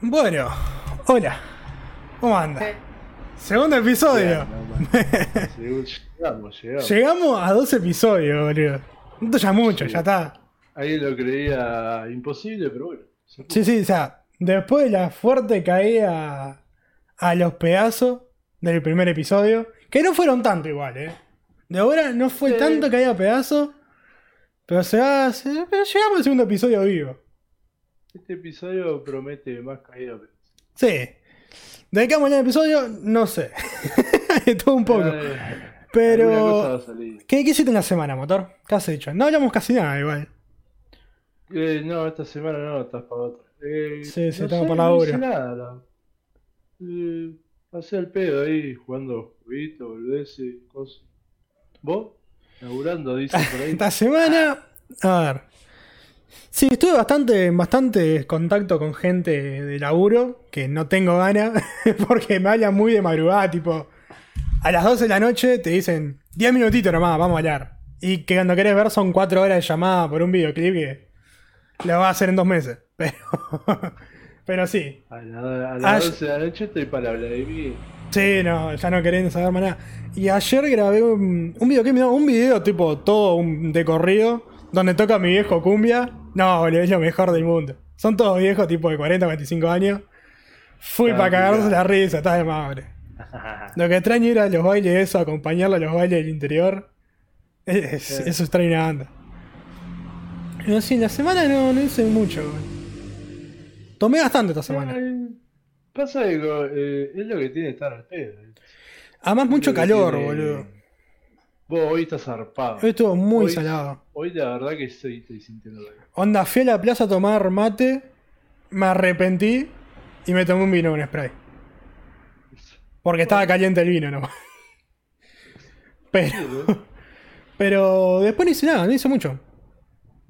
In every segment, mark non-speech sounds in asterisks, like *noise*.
Bueno, hola. ¿Cómo anda? Segundo episodio. llegamos, llegamos. Llegamos a dos episodios, boludo. Esto ya es mucho, Sí. ya está. Ahí lo creía imposible, pero bueno. Sí, sí, o sea, después de la fuerte caída a los pedazos del primer episodio, que no fueron tanto igual, ¿eh? De ahora no fue Sí. tanto caída a pedazos, pero se va, se- pero llegamos al segundo episodio vivo. Este episodio promete más caída. pero- Sí. ¿De qué vamos el episodio? No sé. *laughs* Todo un poco. Pero. ¿Qué, ¿Qué hiciste en la semana, motor? ¿Qué has hecho? No hablamos casi nada igual. Eh, no, esta semana no, estás para otra. Eh, Sí, sí, no sé, no hice nada. la- Eh, pasé el pedo ahí jugando juguitos, boludeces, cosas. ¿Vos? Laburando, dice por ahí. *laughs* Esta semana. A ver. Sí, estuve bastante en bastante contacto con gente de laburo que no tengo ganas *laughs* porque me hablan muy de madrugada, tipo a las 12 de la noche te dicen 10 minutitos nomás, vamos a hablar. Y que cuando querés ver son 4 horas de llamada por un videoclip que lo vas a hacer en dos meses. *laughs* Pero, pero sí. A, la- a las yo- 12 de la noche estoy para hablar de mí. Sí, no, ya no querés saber más nada. Y ayer grabé un, un videoclip, no, un video tipo todo un de corrido, donde toca mi viejo cumbia. No, boludo, es lo mejor del mundo. Son todos viejos, tipo de 40, 25 años. Fui para cagarse la risa, está de madre. *laughs* Lo que extraño era los bailes, eso, acompañarlo a los bailes del interior. Es- es- Sí. Eso extraño una banda. Pero sí, en la semana no, no hice mucho. Tomé bastante esta semana. Eh, Pasa que eh, es lo que tiene estar al pedo. Además, mucho calor, tiene- boludo. Vos hoy estás zarpado. Hoy estuvo muy Hoy- salado. Hoy la verdad que estoy, estoy sintiendo dolor. Onda, fui a la plaza a tomar mate, me arrepentí y me tomé un vino con spray. Porque estaba caliente el vino nomás. Pero, *laughs* pero después no hice nada, no hice mucho.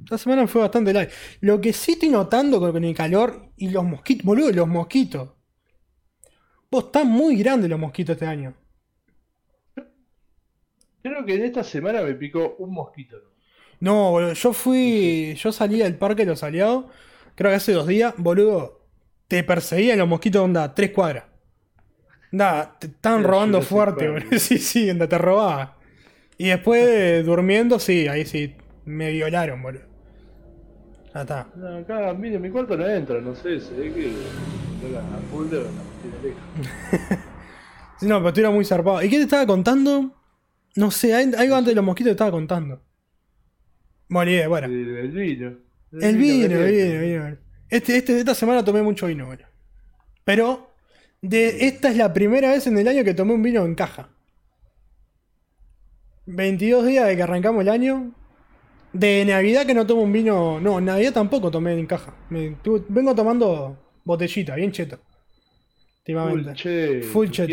Esta semana fue bastante light. Lo que sí estoy notando con con el calor y los mosquitos, boludo, los mosquitos. Vos están muy grandes los mosquitos este año. Creo que en esta semana me picó un mosquito. ¿no? No, boludo, yo fui. Yo salí al parque de los aliados, creo que hace dos días, boludo. Te perseguían los mosquitos, onda, tres cuadras. Onda, te estaban robando fuerte, boludo. *laughs* Sí, sí, onda, te robaba. Y después, eh, *laughs* durmiendo, sí, ahí sí, me violaron, boludo. Ya está. No, acá, mire, mi cuarto no entra, no sé, se ve que la a full de la tiene lejos. *laughs* Sí, no, pero estuviera muy zarpado. ¿Y qué te estaba contando? No sé, hay- algo antes de los mosquitos te estaba contando. Bueno, y, bueno. El, el vino. El vino, que el tiene. vino, vino. Este, este, esta semana tomé mucho vino, bueno. Pero de, esta es la primera vez en el año que tomé un vino en caja. 22 días de que arrancamos el año. De Navidad que no tomo un vino. No, en Navidad tampoco tomé en caja. Me- tu- vengo tomando botellita, bien cheto. Full Últimamente. che, Full cheto.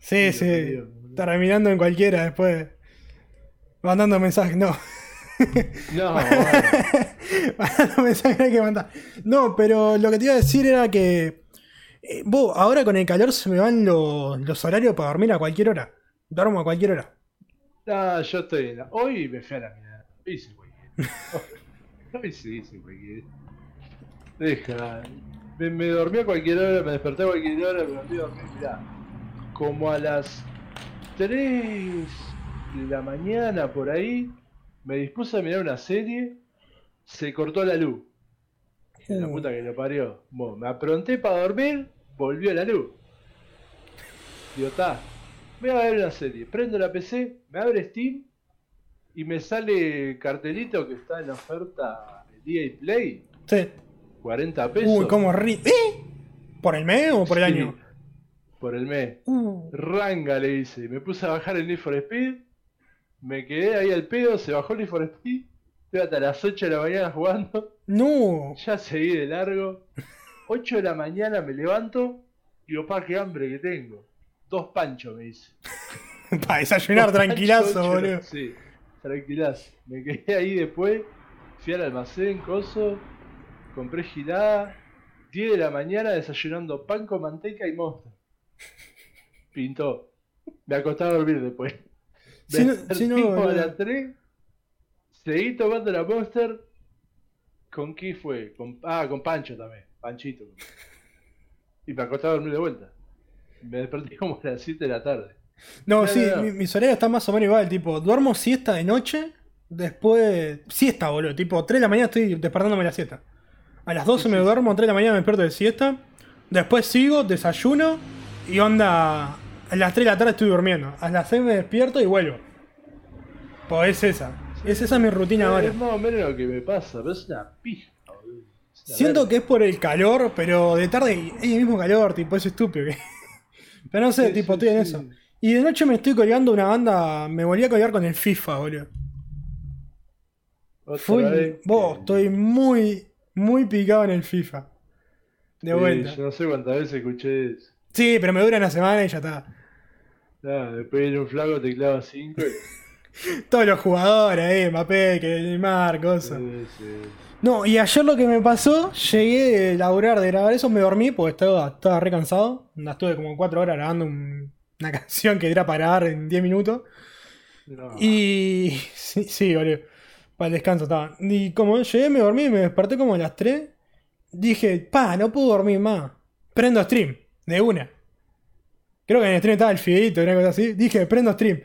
Sí, sí. Terminando en cualquiera después. Mandando mensajes, no. *laughs* No. *laughs* Mandando mensajes no hay que mandar. No, pero lo que te iba a decir era que. eh, vos, ahora con el calor se me van los, los horarios para dormir a cualquier hora. Duermo a cualquier hora. No, yo estoy en la... Hoy me fui a la mierda. Hoy hice cualquiera. *laughs* Hoy sí cualquiera. Deja. Me, me dormí a cualquier hora, me desperté a cualquier hora, me volví a dormir. Mirá, como a las 3 de la mañana por ahí, me dispuse a mirar una serie, se cortó la luz. La puta que lo parió. Bueno, me apronté para dormir, volvió la luz. Digo, está. Voy a ver una serie. Prendo la PC, me abre Steam y me sale cartelito que está en oferta el EA Play. Sí. 40 pesos. Uy, cómo ri. ¿Eh? ¿Por el mes o por el Sí, año? Por el mes. Uh. Ranga le hice. Me puse a bajar el Need for Speed. Me quedé ahí al pedo, se bajó el Need for Speed. Estoy hasta las 8 de la mañana jugando. No. Ya seguí de largo. 8 de la mañana me levanto. Digo, pa, qué hambre que tengo. Dos panchos me hice. *laughs* Para desayunar Dos tranquilazo, boludo. Sí, tranquilazo. Me quedé ahí después. Fui al almacén, coso. Compré gilada. 10 de la mañana desayunando pan con manteca y monster. Pintó. Me acosté a dormir después. Si no- Desperté si no, a las 3. Seguí tomando la monster. ¿Con qué fue? Con, ah, con Pancho también. panchito. Y me acosté a dormir de vuelta. Me desperté como a las 7 de la tarde. No, No, sí, mi- mis horarios están más o menos igual, tipo, duermo siesta de noche, después, siesta, boludo, tipo, 3 de la mañana estoy despertándome la siesta. A las 12 Sí, me sí, duermo, 3 de la mañana me despierto de siesta, después sigo, desayuno, y onda, a las 3 de la tarde estoy durmiendo, a las 6 me despierto y vuelvo. Pues es esa, es esa mi rutina ahora. Es más o menos lo que me pasa, pero es una pija, boludo. Siento que es por el calor, pero de tarde es el mismo calor, tipo, es estúpido. que- *laughs* Pero no sé, Sí, tipo, sí, estoy en sí. eso. Y de noche me estoy colgando una banda, me volví a colgar con el FIFA, boludo. Vez vos, estoy muy, muy picado en el FIFA. De Sí, vuelta. Yo no sé cuántas veces escuché eso. Sí, pero me dura una semana y ya está. Después viene un flaco, te clava 5 y. *laughs* Todos los jugadores, eh, Mbappé, que Neymar, cosas. Sí, sí. No, y ayer lo que me pasó, llegué de laburar, de grabar eso, me dormí porque estaba, estaba re cansado. Estuve como 4 horas grabando un- una *laughs* canción que era para grabar en 10 minutos. No. Y. *laughs* Sí, sí, boludo. Para el descanso estaba. Y como llegué, me dormí, me desperté como a las 3. Dije, pa, no puedo dormir más. Prendo stream, de una. Creo que en el stream estaba el fideito, una cosa así. Dije, prendo stream.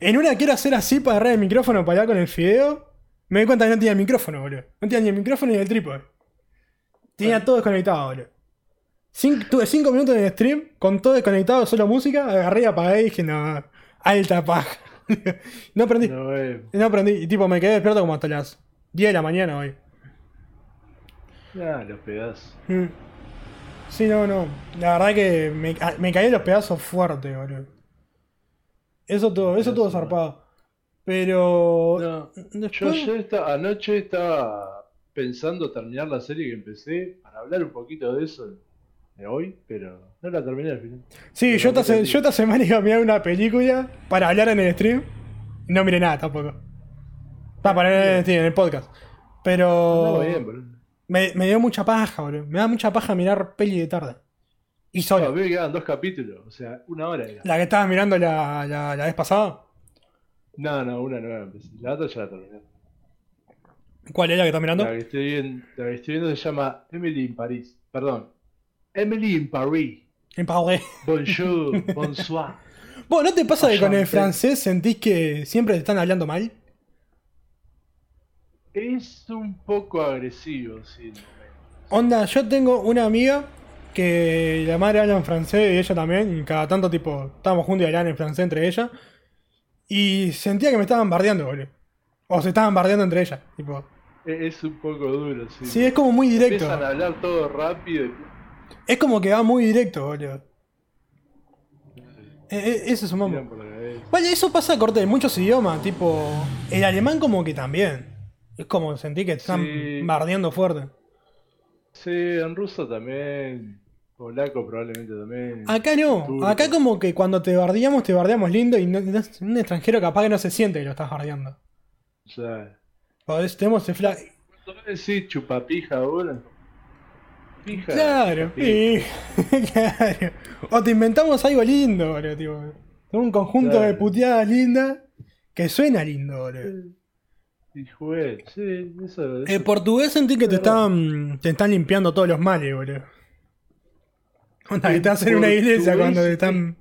En una quiero hacer así para agarrar el micrófono para hablar con el fideo. Me di cuenta que no tenía el micrófono, boludo. No tenía ni el micrófono ni el trípode. Tenía Bueno. todo desconectado, boludo. Cin- tuve 5 minutos en el stream, con todo desconectado, solo música. Agarré y apagué y dije, no, alta paja. *laughs* no aprendí. No, eh. No aprendí. Y tipo, me quedé despierto como hasta las 10 de la mañana hoy. Nah, los pedazos. Mm. Sí, no, no. La verdad que me, me caí en los pedazos fuerte, boludo. Eso todo, eso todo zarpado. Pero. No, yo ayer esta- anoche estaba pensando terminar la serie que empecé para hablar un poquito de eso de hoy, pero no la terminé al final. Sí, yo esta, se- yo esta semana iba a mirar una película para hablar en el stream. No miré nada tampoco. Para para hablar en el, stream, en el podcast. Pero. No, bien, boludo. Me, me dio mucha paja, boludo. Me da mucha paja mirar peli de tarde. Y No, solo. mí me quedan dos capítulos, o sea, una hora era. La que estabas mirando la, la, la vez pasada. No, no, una nueva. La otra ya la terminé. ¿Cuál es la que estás mirando? La que estoy viendo, la que estoy viendo se llama Emily in Paris. Perdón. Emily in Paris. En Paris. Bonjour, *laughs* bonsoir. ¿Vos no te pasa que con el francés sentís que siempre te están hablando mal? Es un poco agresivo, sí. Onda, yo tengo una amiga que la madre habla en francés y ella también, y cada tanto tipo, estábamos juntos y hablaban en francés entre ellas. Y sentía que me estaban bardeando, boludo. O se estaban bardeando entre ellas. Tipo. E- Es un poco duro, sí. Sí, es como muy directo. Empiezan a hablar todo rápido. y- Es como que va muy directo, boludo. E- e- Eso es un mambo. Vale, eso pasa corte en muchos idiomas, tipo. El alemán como que también. Es como sentir que te están Sí. bardeando fuerte. Sí, en ruso también. Polaco probablemente también. Acá no, Turco. acá como que cuando te bardeamos, te bardeamos lindo y no- no- un extranjero capaz que no se siente que lo estás bardeando. O es- tenemos ese fla- cuando decís chupapija ahora. Pija. Claro, y- *laughs* claro. O te inventamos algo lindo, boludo, tipo. Un conjunto de puteadas lindas que suena lindo, boludo. Y jugué, sí, eso. El portugués sentí que te están, te están limpiando todos los males, boludo. Onda, que estás en una iglesia cuando te es- están,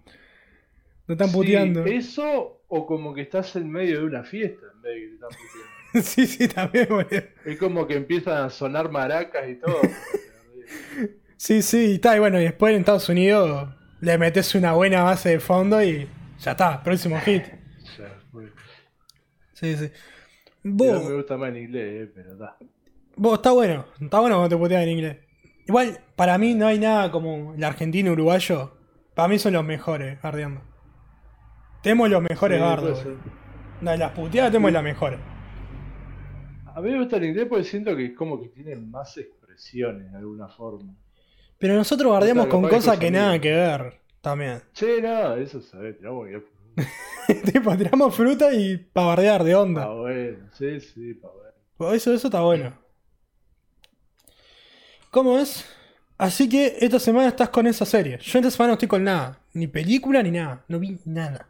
te están Sí, puteando. eso o como que estás en medio de una fiesta en vez de que te están puteando. *laughs* sí, sí, también, boludo. Es como que empiezan a sonar maracas y todo. *laughs* Sí, sí, y está, y bueno, y después en Estados Unidos le metes una buena base de fondo y ya está, próximo hit. *laughs* Sí, sí. Vos, me gusta más en inglés, eh, pero da. vos, está bueno, está bueno cuando te putean en inglés. Igual, para mí no hay nada como el argentino uruguayo. Para mí son los mejores, bardeando. Tenemos los mejores Sí, bardos. No, las puteadas tenemos las mejores. A mí me gusta el inglés porque siento que es como que tienen más expresiones de alguna forma. Pero nosotros bardeamos con que cosas tus que nada que ver también. Che, no, eso sabes, tiramos. *laughs* tipo, tiramos fruta y para bardear de Ah, onda. bueno, sí, sí, pa' ver. Eso, eso está bueno. ¿Cómo es? Así que esta semana estás con esa serie. Yo esta semana no estoy con nada. Ni película ni nada. No vi nada.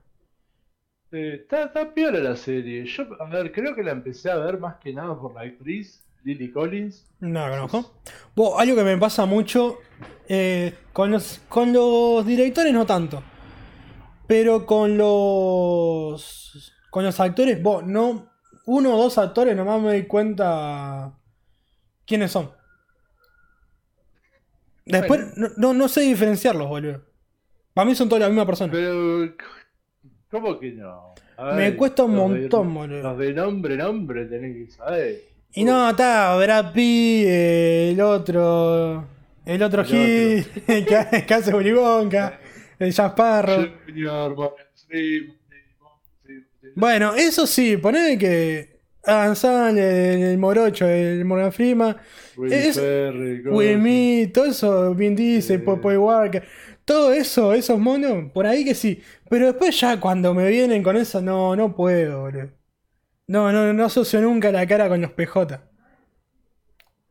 Eh, está, está piola la serie. Yo, a ver, creo que la empecé a ver más que nada por la actriz. Lily Collins. No la conozco. Vos, algo que me pasa mucho. eh, con, los, con los directores no tanto. Pero con los. Con los actores, vos, no. Uno o dos actores nomás me doy cuenta. quiénes son. Después, no, no, no sé diferenciarlos, boludo. Para mí son todas la misma persona. Pero. ¿Cómo que no? Me cuesta un de- montón, boludo. Los de nombre, nombre tenés que saber. Y no, está Brad Pitt, el otro. El otro El Gil, *laughs* que, hace- que hace Willy Wonka, el sí. Bueno, eso sí, poneme que Adam Sandler, el, el Morocho, el Morgan Freeman, todo eso, Vin Diesel, Sí. Popoy Walker, todo eso, esos monos, por ahí que sí. Pero después ya cuando me vienen con eso, no, no puedo, boludo. No, no, no asocio nunca la cara con los PJ.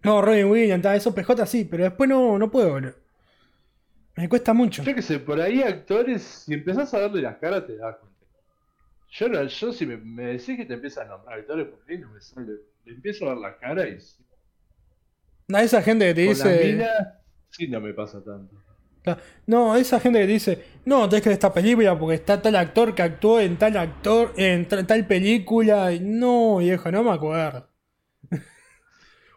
No, Robin Williams, esos PJ sí, pero después no, no puedo, boludo. Me cuesta mucho. Yo que sé, por ahí actores, si empezás a darle las caras te das cuenta. Yo, no, yo si me, me decís que te empiezas a nombrar actores, por ahí no me sale. Le empiezo a dar las caras y. A esa gente que te con las dice. minas, sí no me pasa tanto. No, esa gente que te dice, no, tenés que ver esta película porque está tal actor que actuó en tal actor, en tal película. y No, viejo, no me acuerdo.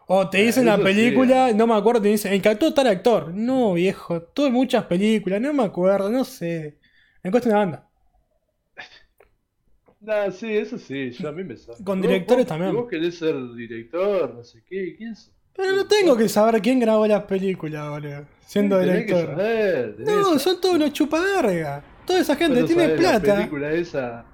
O te dicen la eso sí, película, no me acuerdo, te dicen, en que actuó tal actor. No, viejo, tuve muchas películas, no me acuerdo, no sé. Me cuesta una banda. *laughs* Nah, sí, eso sí, yo a mí me sale. Con directores vos- también. Vos querés ser director, no sé qué, ¿quién sos? Pero no tengo que saber quién grabó las películas, boludo. Siendo que director. saber, No, son todos unos chupaverga. Toda esa gente tiene sabés La plata. película esa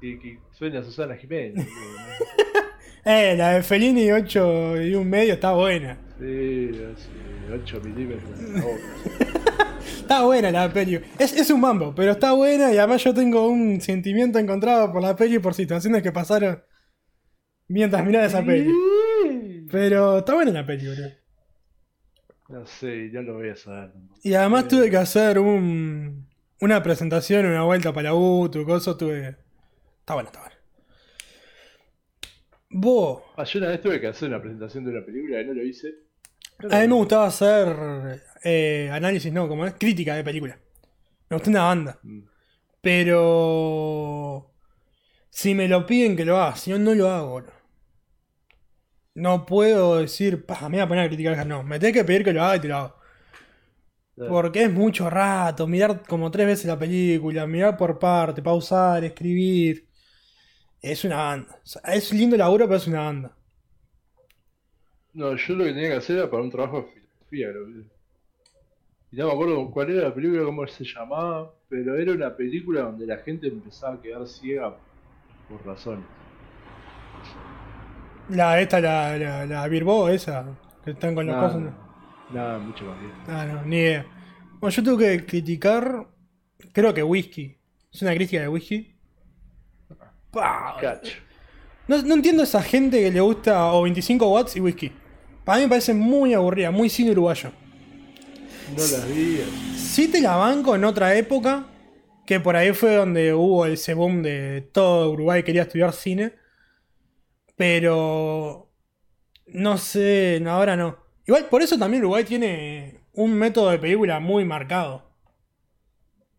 que, que suena Susana Jiménez. *laughs* Eh, la de Fellini 8 y un medio está buena. sí, sí, 8 milímetros. *laughs* Está buena la peli. Es, es un mambo, pero está buena y además yo tengo un sentimiento encontrado por la peli por situaciones que pasaron mientras miraba esa peli. Pero está buena la peli. No sé, ya lo voy a saber. Y además Eh, tuve que hacer un, una presentación, una vuelta para la UTU, cosas, tuve... Está buena, está buena. Vos, Ah, yo una vez tuve que hacer una presentación de una película y no lo hice. a mí me gustaba hacer eh, análisis, no, como es crítica de película. Me gusta una banda. Mm. Pero si me lo piden que lo haga, si no, no lo hago. No puedo decir, pa, me voy a poner a criticar. No, me tenés que pedir que lo haga y te lo hago. Claro. Porque es mucho rato, mirar como tres veces la película, mirar por parte, pausar, escribir. Es una banda. O sea, es lindo laburo, pero es una banda. No, yo lo que tenía que hacer era para un trabajo de filosofía. Y no me acuerdo cuál era la película, cómo se llamaba, pero era una película donde la gente empezaba a quedar ciega por razones. La esta, la, la, la Birbo, esa, que están con los Nada, cosas. nada, mucho más bien. Ah, no, ni idea. Bueno, yo tengo que criticar, creo que whisky. Es una crítica de whisky. Cacho. No, no entiendo a esa gente que le gusta o 25 watts y whisky. Para mí me parece muy aburrida, muy cine uruguayo. No las vi. Sí te la banco en otra época, que por ahí fue donde hubo ese boom de todo Uruguay quería estudiar cine. Pero no sé, ahora no. Igual por eso también Uruguay tiene un método de película muy marcado.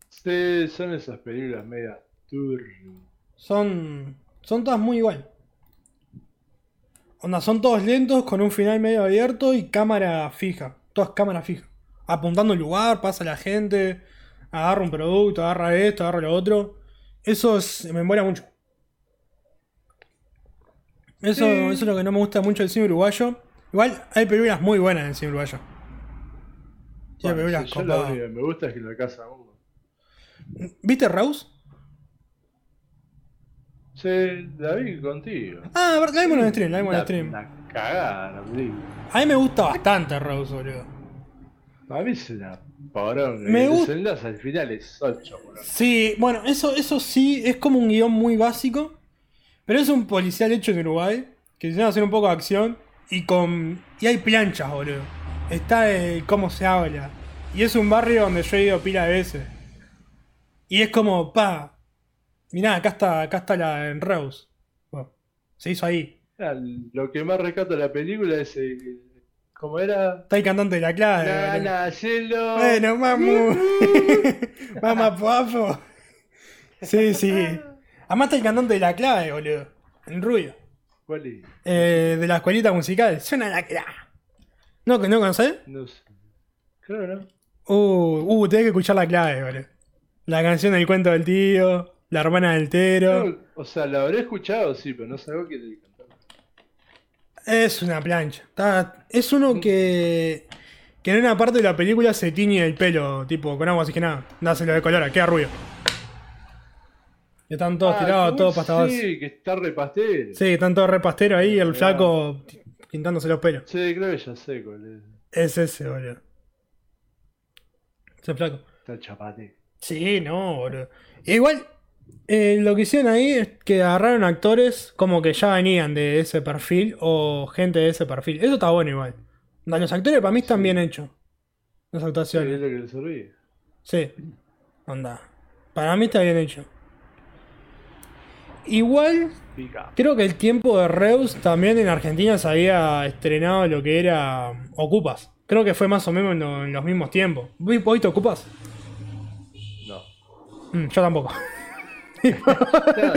Sí, son esas películas media turbias. Son son todas muy igual. Onda, son todos lentos con un final medio abierto y cámara fija. Todas cámara fija. Apuntando el lugar, pasa la gente, agarra un producto, agarra esto, agarra lo otro. Eso es- me mola mucho. Eso, Sí. eso es lo que no me gusta mucho del cine uruguayo. Igual hay películas muy buenas en el cine uruguayo. Sí, hay Bueno, películas sí, yo la copadas. única que me gusta es que la casa uno. ¿Viste Rose? Sí, la vi contigo. Ah, la vimos en el stream, la vimos en el stream. Una cagada la película. A mí me gusta bastante Rose, boludo. A mí es una poronga. Me El gusta- desenlace al final es 8, boludo. Sí, bueno, eso, eso sí, es como un guion muy básico. Pero es un policial hecho en Uruguay. Que quisieron hacer un poco de acción. Y con. Y hay planchas, boludo. Está el cómo se habla. Y es un barrio donde yo he ido pila de veces. Y es como, pa. Mirá, acá está, acá está la en Rose. Bueno, se hizo ahí. Ah, Lo que más rescato de la película es. eh, ¿Cómo era? Está el cantante de la clave. Nana, cielo. Bueno, mamu. Mamá, *laughs* papo. Sí, sí. Además está el cantante de la clave, boludo. En rubio. ¿Cuál es? Eh, de la escuelita musical. Suena la clave. ¿No, ¿No conocés? No sé. Creo que no. Uh, uh, tenés que escuchar la clave, boludo. La canción del cuento del tío. La hermana del tero. O sea, la habré escuchado, sí, pero no sabía que le cantaba. Es una plancha. Está- es uno que. Que en una parte de la película se tiñe el pelo, tipo, con agua oxigenada. Dáselo de color, queda rubio. Y están todos Ah, tirados, ¿cómo todos pastados. Sí, que está repastero. Sí, están todos repasteros ahí, el flaco pintándose los pelos. Sí, creo que ya sé cuál es. Es ese, boludo. Ese flaco. Está chapate. Sí, no, boludo. Igual, eh, lo que hicieron ahí es que agarraron actores como que ya venían de ese perfil o gente de ese perfil. Eso está bueno igual. Los actores para mí están Sí. bien hechos. Las Sí, es actuaciones. lo que le servía. Sí. Onda. Para mí está bien hecho. Igual, creo que el tiempo de Reus también en Argentina se había estrenado lo que era Ocupas. Creo que fue más o menos en, lo- en los mismos tiempos. ¿Vos viste Ocupas? No. Mm, yo tampoco. *laughs* Claro,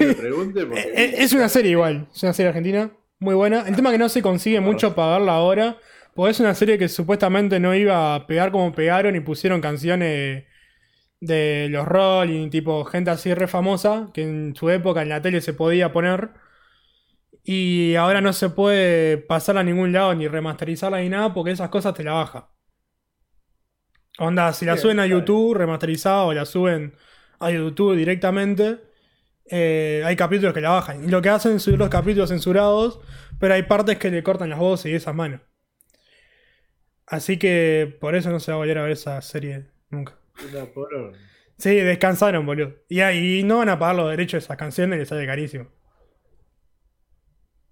me pregunte porque. Eh, Es una serie igual, es una serie argentina, muy buena. El tema que no se consigue mucho para verla ahora, porque es una serie que supuestamente no iba a pegar como pegaron y pusieron canciones de los Rolling, tipo gente así re famosa, que en su época en la tele se podía poner. Y ahora no se puede pasar a ningún lado ni remasterizarla ni nada porque esas cosas te la baja. Onda, si la suben a. YouTube remasterizada o la suben a YouTube directamente, eh, hay capítulos que la bajan. Y lo que hacen es subir los capítulos censurados, pero hay partes que le cortan las voces y esas manos. Así que por eso no se va a volver a ver esa serie nunca. Por Sí, descansaron, boludo. Y, ahí no van a pagar los derechos de esas canciones, les sale carísimo.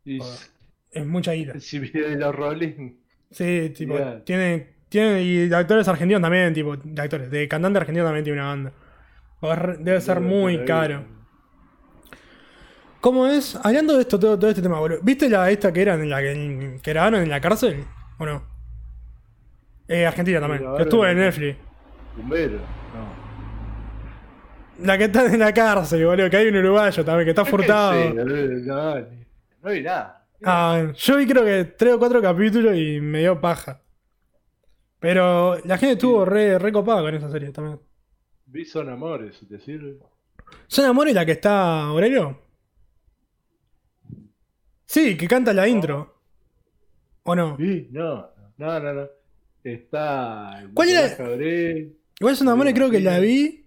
Y. Es mucha guita. si viene los Rolling. Sí, tipo, Bien. tiene, tiene. Y de actores argentinos también, tipo, de actores, de cantante argentino también tiene una banda. Debe ser muy caro. ¿Cómo es? Hablando de esto, todo, todo este tema, boludo. ¿Viste la esta que era en la que, que grabaron en la cárcel? ¿O no? Eh, Argentina también. Que estuvo en Netflix. Bombero. No. La que está en la cárcel, boludo. Que hay un uruguayo también, que está furtado. Sí, boludo, no, no vi nada. Ah, yo vi creo que tres o cuatro capítulos y me dio paja. Pero la gente estuvo re, re copada con esa serie también. Vi Son Amores, te sirve. ¿Son Amores la que está Aurelio? Sí, que canta la intro. ¿O no? Vi, no, no, no, no. Está. ¿Cuál era? Cabré. Igual Son Amores creo que la vi.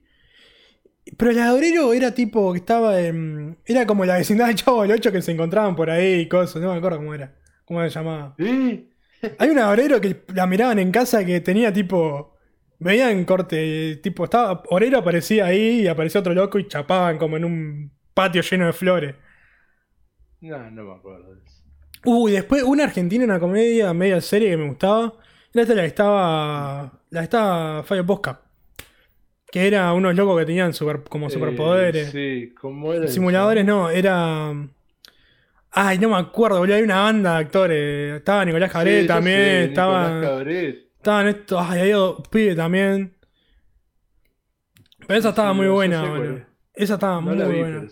Pero la de Aurelio era tipo que estaba en. Era como la vecindad del Chavo del 8 que se encontraban por ahí y cosas. No me acuerdo cómo era. ¿Cómo se llamaba? ¿Sí? Hay una Aurelio que la miraban en casa que tenía tipo. Veían corte. Tipo, estaba. Aurelio aparecía ahí y aparecía otro loco y chapaban como en un patio lleno de flores. No, no me acuerdo de eso. Uy, después una argentina, una comedia, media serie que me gustaba. Era esta la que estaba. La que estaba Fabio Posca. Que era unos locos que tenían super, como superpoderes. Eh, sí, ¿cómo era? eso? Simuladores no, era. Ay, no me acuerdo, boludo. Hay una banda de actores. Estaba Nicolás Cabré Sí, también. sé, estaba. Nicolás Cabré. Estaban estos. Ay, hay otro pibe también. Pero esa estaba muy buena, boludo. es. Esa estaba muy buena.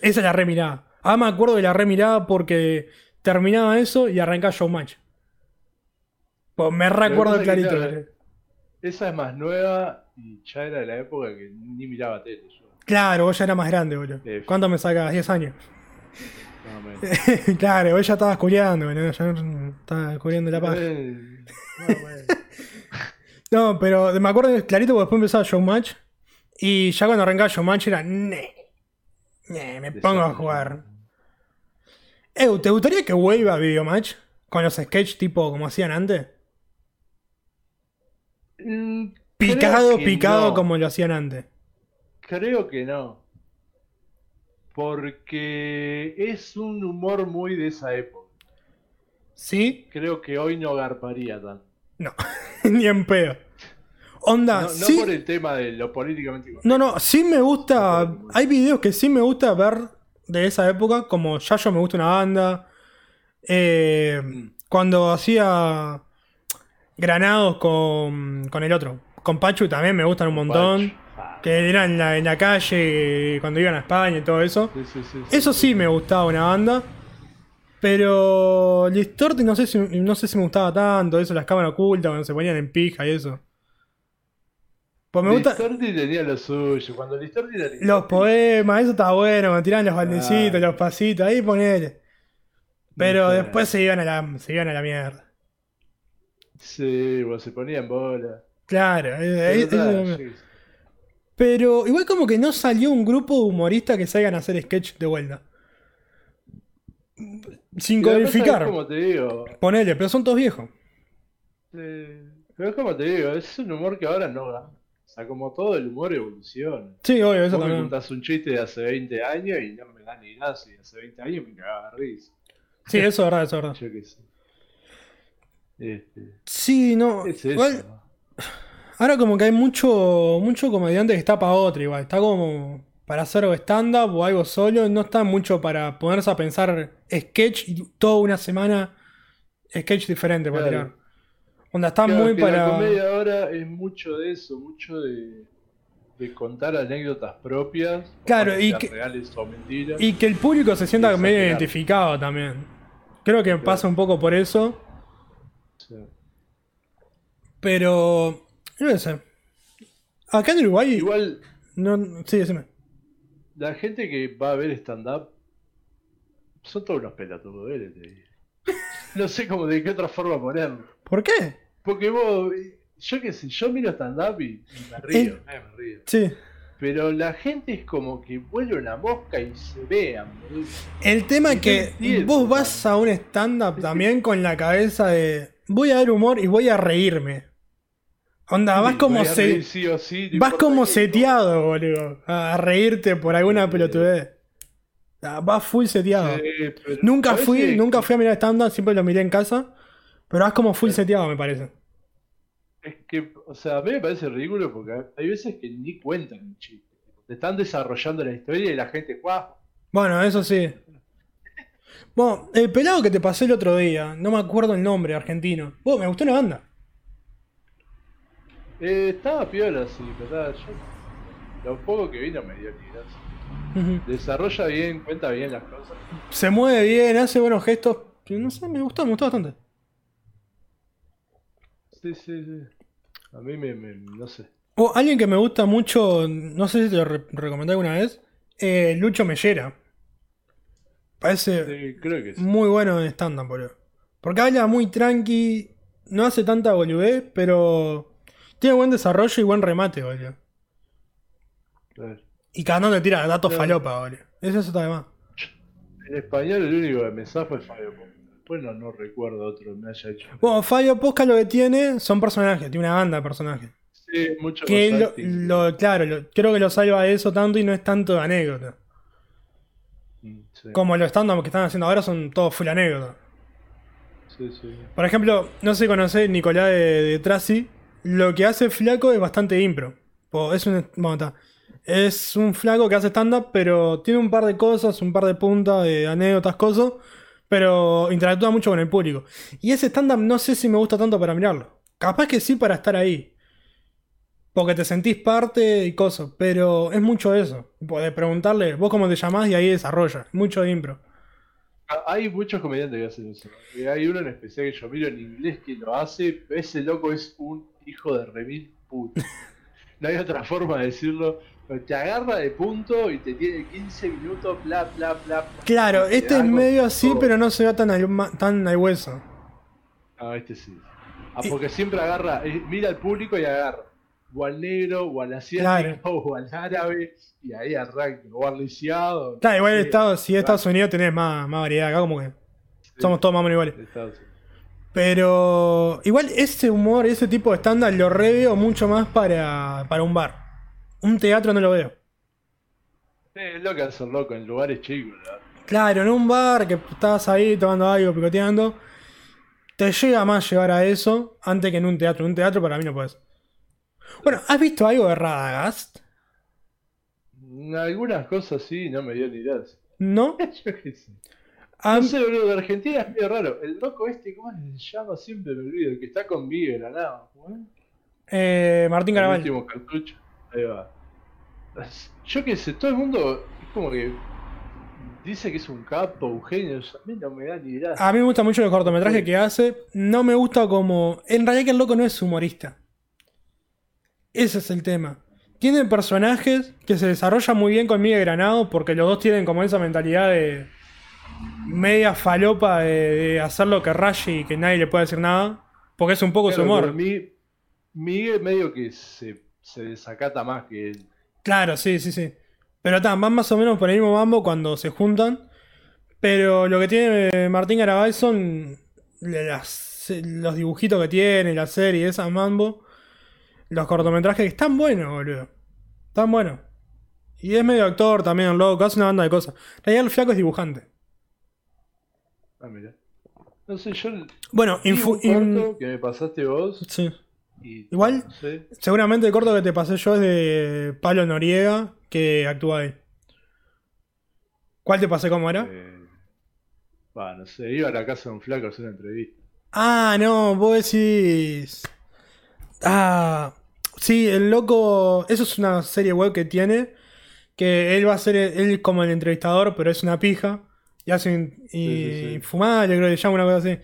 Esa la remiraba. Ah, me acuerdo de la remirada porque terminaba eso y arrancaba Showmatch. Pues me recuerdo clarito. Esa es más nueva y ya era de la época que ni miraba tele yo. Claro, vos ya eras más grande, boludo. Sí. ¿Cuánto me sacas? 10 años. *laughs* Claro, vos ya estabas culiando, boludo. Ya estabas cubriendo la paja. Eh. *laughs* No, pero me acuerdo clarito porque después empezaba Showmatch. Y ya cuando arrancaba Showmatch era. Ne, ne, me pongo a jugar. Ew, ¿te gustaría que vuelva Videomatch? Con los sketches tipo como hacían antes. Mm, Picado, picado no. como lo hacían antes. Creo que no. Porque es un humor muy de esa época. ¿Sí? Creo que hoy no garparía tanto. No, *laughs* ni en pedo. Onda, No, no sí. por el tema de lo políticamente correcto. No, no, sí me gusta. Hay videos que sí me gusta ver de esa época, como Ya yo me gusta una banda. eh, cuando hacía granados con, con el otro. Con Pachu también me gustan un montón. Ah, Que eran en la, en la calle, cuando iban a España y todo eso. sí, sí, sí, Eso sí me gustaba una banda. Pero Listorti no sé si no sé si me gustaba tanto, eso, las cámaras ocultas, cuando se ponían en pija y eso. Pues me gusta Listorti tenía lo suyo. Cuando Listorti era Listorti, los poemas, eso estaba bueno, cuando tiraban los baldecitos, Claro. los pasitos, ahí ponele. Pero después se iban a la, se iban a la mierda. Sí, bueno, se ponía en bola. Claro, eh, eh, eso- sí. Pero igual como que no salió un grupo de humoristas que salgan a hacer sketch de vuelta. Sin codificar. ¿sabes cómo te digo? Ponele, pero son todos viejos. Eh, pero es como te digo, es un humor que ahora no da. O sea, como todo el humor evoluciona. Sí, obvio, eso Vos me también. contás un chiste de hace 20 años y no me da ni gracia. Y hace 20 años me cagaba de risa. Sí, eso es verdad, eso es verdad. Yo qué sé. Este, Sí, no. es eso. Ahora como que hay mucho, mucho comediante que está para otra igual. Está como para hacer stand-up o algo solo. No está mucho para ponerse a pensar sketch y toda una semana sketch diferente para Claro. tirar. Onda, está Claro, muy que La para... comedia ahora es mucho de eso, mucho de, de contar anécdotas propias. Claro, y que- reales o mentiras. Y que el público se sienta medio identificado también. Creo que pasa un poco por eso. Sí. Pero... No sé. Acá en Uruguay... Igual, No, sí, decime. la gente que va a ver stand-up son todos unos pelotudos, ¿eh? te digo. No sé cómo de qué otra forma ponerlo. ¿Por qué? Porque vos, yo qué sé, yo miro stand-up y, y me río, El- eh, me río. Sí. Pero la gente es como que vuelve una mosca y se vean. El tema es que entiendo, vos vas a un stand-up también con la cabeza de voy a dar humor y voy a reírme. Onda, vas Sí, como se, reír sí o sí, no vas como seteado, boludo, a reírte por alguna Sí. pelotudez. Ah, Vas full seteado. Pero Nunca fui, nunca fui a mirar stand-up, siempre lo miré en casa. Pero vas como full seteado, me parece. Es que, o sea, a mí me parece ridículo porque hay veces que ni cuentan un chiste. Te están desarrollando la historia y la gente, ¡guau! Bueno, eso sí. Bueno, el pelado que te pasé el otro día, no me acuerdo el nombre, argentino. Vos, me gustó la banda. Eh, estaba piola, sí, ¿verdad? Yo, lo poco que vino me dio ni gracia. Desarrolla bien, cuenta bien las cosas. Se mueve bien, hace buenos gestos. No sé, me gustó, me gustó bastante. Sí, sí, sí. A mí me, me- no sé. O alguien que me gusta mucho, no sé si te lo re- recomendé alguna vez, eh, Lucho Mellera. Parece Sí, creo que sí. muy bueno en stand-up, boludo. Porque habla muy tranqui, no hace tanta boludez, pero tiene buen desarrollo y buen remate, boludo. Y cada uno te tira datos Claro. falopa, boludo. Eso está de más. En español el único que me zafo es Fabio. Después no, no recuerdo otro que me haya hecho. Bueno, Fabio Posca lo que tiene son personajes, tiene una banda de personajes. Sí, mucho Que lo, claro, lo- creo que lo salva de eso tanto y no es tanto de anécdota. Mm, Sí, Como los stand que están haciendo ahora son todos full anécdota. sí, sí. Por ejemplo, no sé si conocés Nicolás de, de Trasi. Lo que hace Flaco es bastante impro. Es un, bueno, es un flaco que hace stand-up, pero tiene un par de cosas, un par de puntas, de anécdotas, cosas. Pero interactúa mucho con el público. Y ese stand-up no sé si me gusta tanto para mirarlo. Capaz que sí para estar ahí. Porque te sentís parte y cosas. Pero es mucho eso. De preguntarle, vos cómo te llamás y ahí desarrolla. Mucho impro. Ah, Hay muchos comediantes que hacen eso. Y hay uno en especial que yo miro en inglés que lo hace, ese loco es un hijo de remil puto. No hay otra forma de decirlo. Pero Te agarra de punto y te tiene 15 minutos, bla, bla, bla. Claro, Te este es medio así, todo. pero no se va tan al, tan al hueso. Ah, este sí. Ah, Y- porque siempre agarra, eh, mira al público y agarra. O al negro, o al asiático, *laughs* o al árabe, y ahí arranca. O al lisiado. Claro, igual Sí, Estados, si es. Estados Unidos tenés más, más variedad acá, como que Sí, somos todos más o menos iguales. Estados Unidos. Pero igual ese humor, ese tipo de estándar lo reveo mucho más para, para un bar. Un teatro no lo veo. Sí, es lo que hacen loco en lugares chicos, verdad. Claro, en un bar que estás ahí tomando algo, picoteando, te llega más llegar a eso antes que en un teatro. En un teatro para mí no puedes. Bueno, ¿has visto algo de Radagast? Algunas cosas sí, no me dio ni gracia. ¿No? *laughs* Yo qué sé. Ah, No sé, boludo, de Argentina es medio raro. El loco este, ¿cómo se llama? Siempre me olvido. El que está con lado. ¿Cómo es? eh, Martín El Caraval. último cartucho. Ahí va. Yo qué sé, todo el mundo es como que dice que es un capo, un genio. A mí no me da ni gracia. A mí me gusta mucho el cortometraje que hace. No me gusta como. En realidad que el loco no es humorista. Ese es el tema. Tiene personajes que se desarrollan muy bien con Miguel Granado porque los dos tienen como esa mentalidad de media falopa de, de hacer lo que raye y que nadie le puede decir nada. Porque es un poco su humor. Mi- Miguel medio que se, se desacata más que él. Claro, sí, sí, sí. Pero ta, van más o menos por el mismo mambo cuando se juntan. Pero lo que tiene eh, Martín Garabal son las- los dibujitos que tiene, la serie, esas mambo. Los cortometrajes que están buenos, boludo. Están buenos. Y es medio actor también, loco, hace una banda de cosas. En realidad el flaco es dibujante. Ah, mira. No sé, yo Bueno, vi un corto que me pasaste vos sí. y Igual- no sé. Seguramente el corto que te pasé yo es de Pablo Noriega, que actúa ahí. ¿Cuál te pasé cómo era? eh, va, no sé, iba a la casa de un flaco a hacer una entrevista. Ah, no, vos decís. Ah, sí, el loco. Eso es una serie web que tiene. Que él va a ser él como el entrevistador, pero es una pija. Y hace un- y, Sí, sí, sí. Fumable, creo que se llama una cosa así.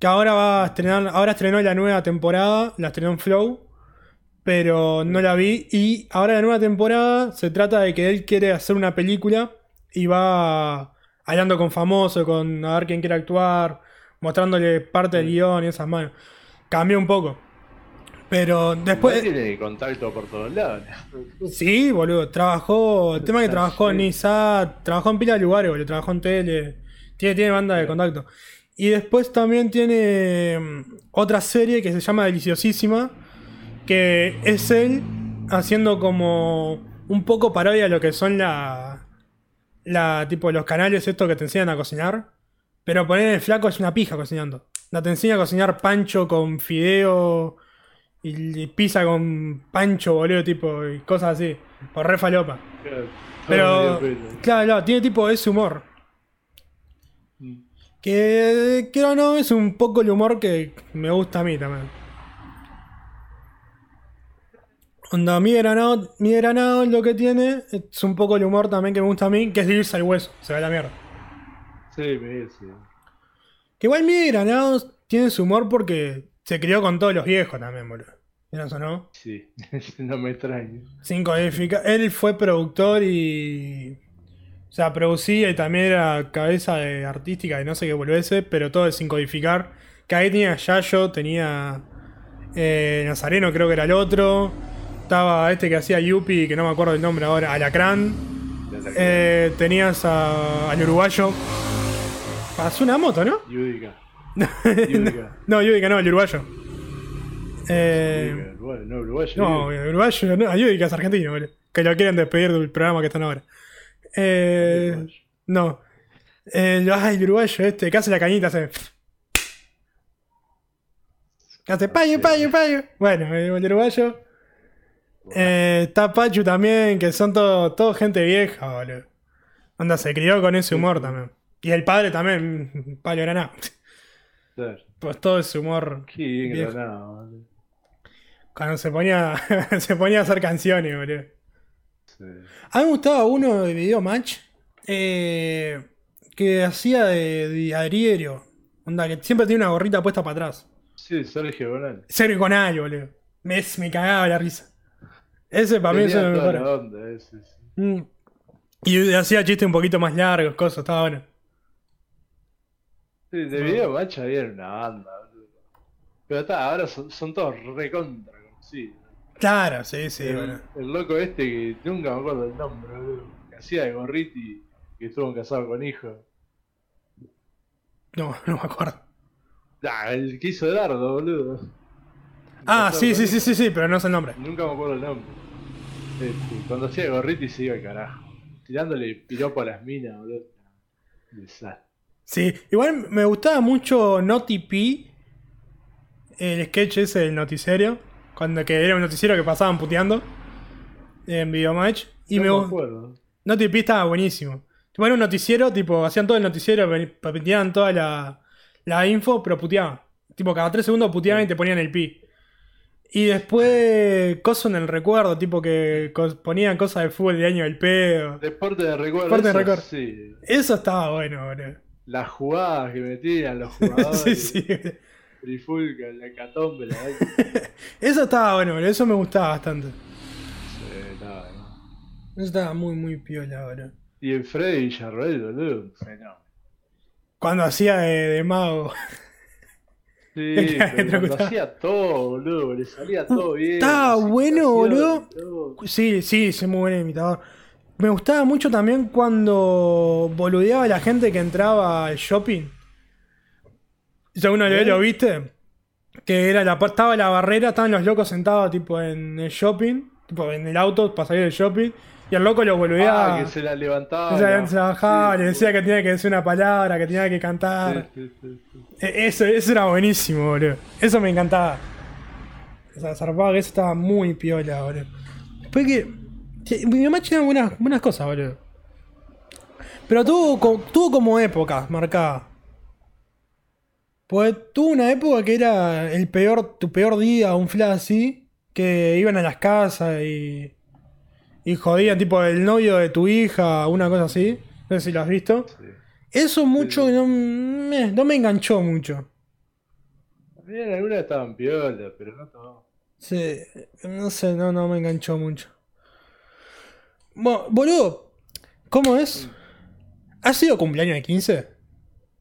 Que ahora va a estrenar. Ahora estrenó la nueva temporada. La estrenó en Flow. Pero no la vi. Y ahora la nueva temporada se trata de que él quiere hacer una película. Y va hablando con famosos, con a ver quién quiere actuar mostrándole parte del guion y esas manos. Cambió un poco. Pero después. Tiene contacto por todos lados. Sí, boludo. Trabajó. El tema que Está trabajó en. ISAT. Trabajó en pila de lugares, boludo. Trabajó en tele. Tiene, tiene banda de contacto. Y después también tiene mm, otra serie que se llama Deliciosísima. Que es él haciendo como un poco parodia de lo que son la. La, tipo, los canales estos que te enseñan a cocinar. Pero poner el flaco es una pija cocinando. No te enseña a cocinar pancho con fideo y, y pizza con pancho, boludo, tipo, y cosas así. Por re falopa. Pero, claro, claro, tiene tipo ese humor. Que, que no, no, es un poco el humor que me gusta a mí también. Onda, mi granado, mi granado lo que tiene es un poco el humor también que me gusta a mí, que es de irse al hueso, se va a la mierda. Sí, me sí. Que igual mi granado tiene su humor porque se crió con todos los viejos también, boludo. ¿Vieron eso no? Sí, *laughs* no me extraño. Sin codificar. Él fue productor y. O sea, producía y también era cabeza de artística y no sé qué volviese, pero todo sin codificar. Que ahí tenía Yayo, tenía. eh, Nazareno, creo que era el otro. Estaba este que hacía Yupi, que no me acuerdo el nombre ahora, Alacrán. Eh, tenías a- al uruguayo. Pasó una moto, ¿no? Yudica. Yudica. *laughs* no, Yudica no, el uruguayo. Eh, Yudica, no, uruguayo. no, Yudica. uruguayo, no, Yudica es argentino, boludo. Que lo quieren despedir del programa que están ahora. Eh, no. El, ay, el uruguayo este, que hace la cañita, hace. Que hace payo, payo, payo. Bueno, el uruguayo. Eh, está Pachu también, que son todo, todo gente vieja, boludo. Onda, se crió con ese humor también. Y el padre también, *laughs* Pablo Granado. Claro. Pues todo ese humor. Qué bien. Cuando se ponía, *laughs* se ponía a hacer canciones, boludo. Sí. A mí me gustaba uno de Video Match eh, que hacía de, de Adrierio. Onda, que siempre tiene una gorrita puesta para atrás. Sí, Sergio Bonal. Sergio Conal, boludo. Me, me cagaba la risa. Ese para mí es uno de los mejores. Mm. Y hacía chistes un poquito más largos, cosas, estaba bueno. Sí, de video match había una banda, boludo. Pero está, ahora son, son todos recontra conocidos. Claro, sí, sí, el, bueno. el loco este que nunca me acuerdo el nombre, boludo. Que hacía de gorriti, que estuvo casado con hijo. No, no me acuerdo. Ah, el que hizo Dardo, boludo. Ah, sí, sí, sí, sí, sí, pero no sé el nombre. Nunca me acuerdo el nombre. Este, cuando hacía de gorriti se iba al carajo. Tirándole piropo a las minas, boludo. Desastre. Sí, igual me gustaba mucho Naughty P, el sketch ese del noticiero, cuando que era un noticiero que pasaban puteando en Videomatch. Y no me, acuerdo. Naughty P estaba buenísimo. Bueno, un noticiero, tipo, hacían todo el noticiero, metían toda la, la info, pero puteaban. Tipo, cada tres segundos puteaban y te ponían el pi. Y después, cosas en el recuerdo, tipo que ponían cosas de fútbol de año del pedo. Deporte de recuerdo. Deporte de recuerdo. Sí. Eso estaba bueno, boludo. Las jugadas que metían los *laughs* jugadores. sí, sí. Trifulca, la hecatombe, la *laughs* Eso estaba bueno, boludo. Eso me gustaba bastante. sí, no, no. Eso estaba muy, muy piola, boludo. Y el Freddy Villarroel, boludo, fenómeno. Cuando hacía de, de mago. *laughs* Sí, pero cuando hacía todo, boludo, le salía todo bien. estaba bueno, boludo. Sí, sí, sí, muy buen imitador. Me gustaba mucho también cuando boludeaba a la gente que entraba al shopping. Alguno de ¿Bien? lo viste, que era la, estaba la barrera, estaban los locos sentados tipo en el shopping, tipo en el auto para salir del shopping, y el loco lo boludeaba. Ah, que se la levantaba. O sea, se bajaba, Sí, le decía que tenía que decir una palabra, que tenía que cantar. Sí, sí. E- Eso, eso era buenísimo, boludo. Eso me encantaba. O sea, zarpaba que eso estaba muy piola, boludo. Después que. Mi mamá tenía buenas, buenas cosas, boludo. Pero tuvo, tuvo como épocas marcadas. Pues tuvo una época que era el peor, tu peor día, un flash así, que iban a las casas y. y jodían, tipo, el novio de tu hija, una cosa así. No sé si lo has visto. sí. Eso mucho sí. no me, no me enganchó mucho. También algunas estaban piolas, pero no todas. Sí, no sé, no, no me enganchó mucho. Bueno, boludo, ¿cómo es? ¿Ha sido cumpleaños de 15?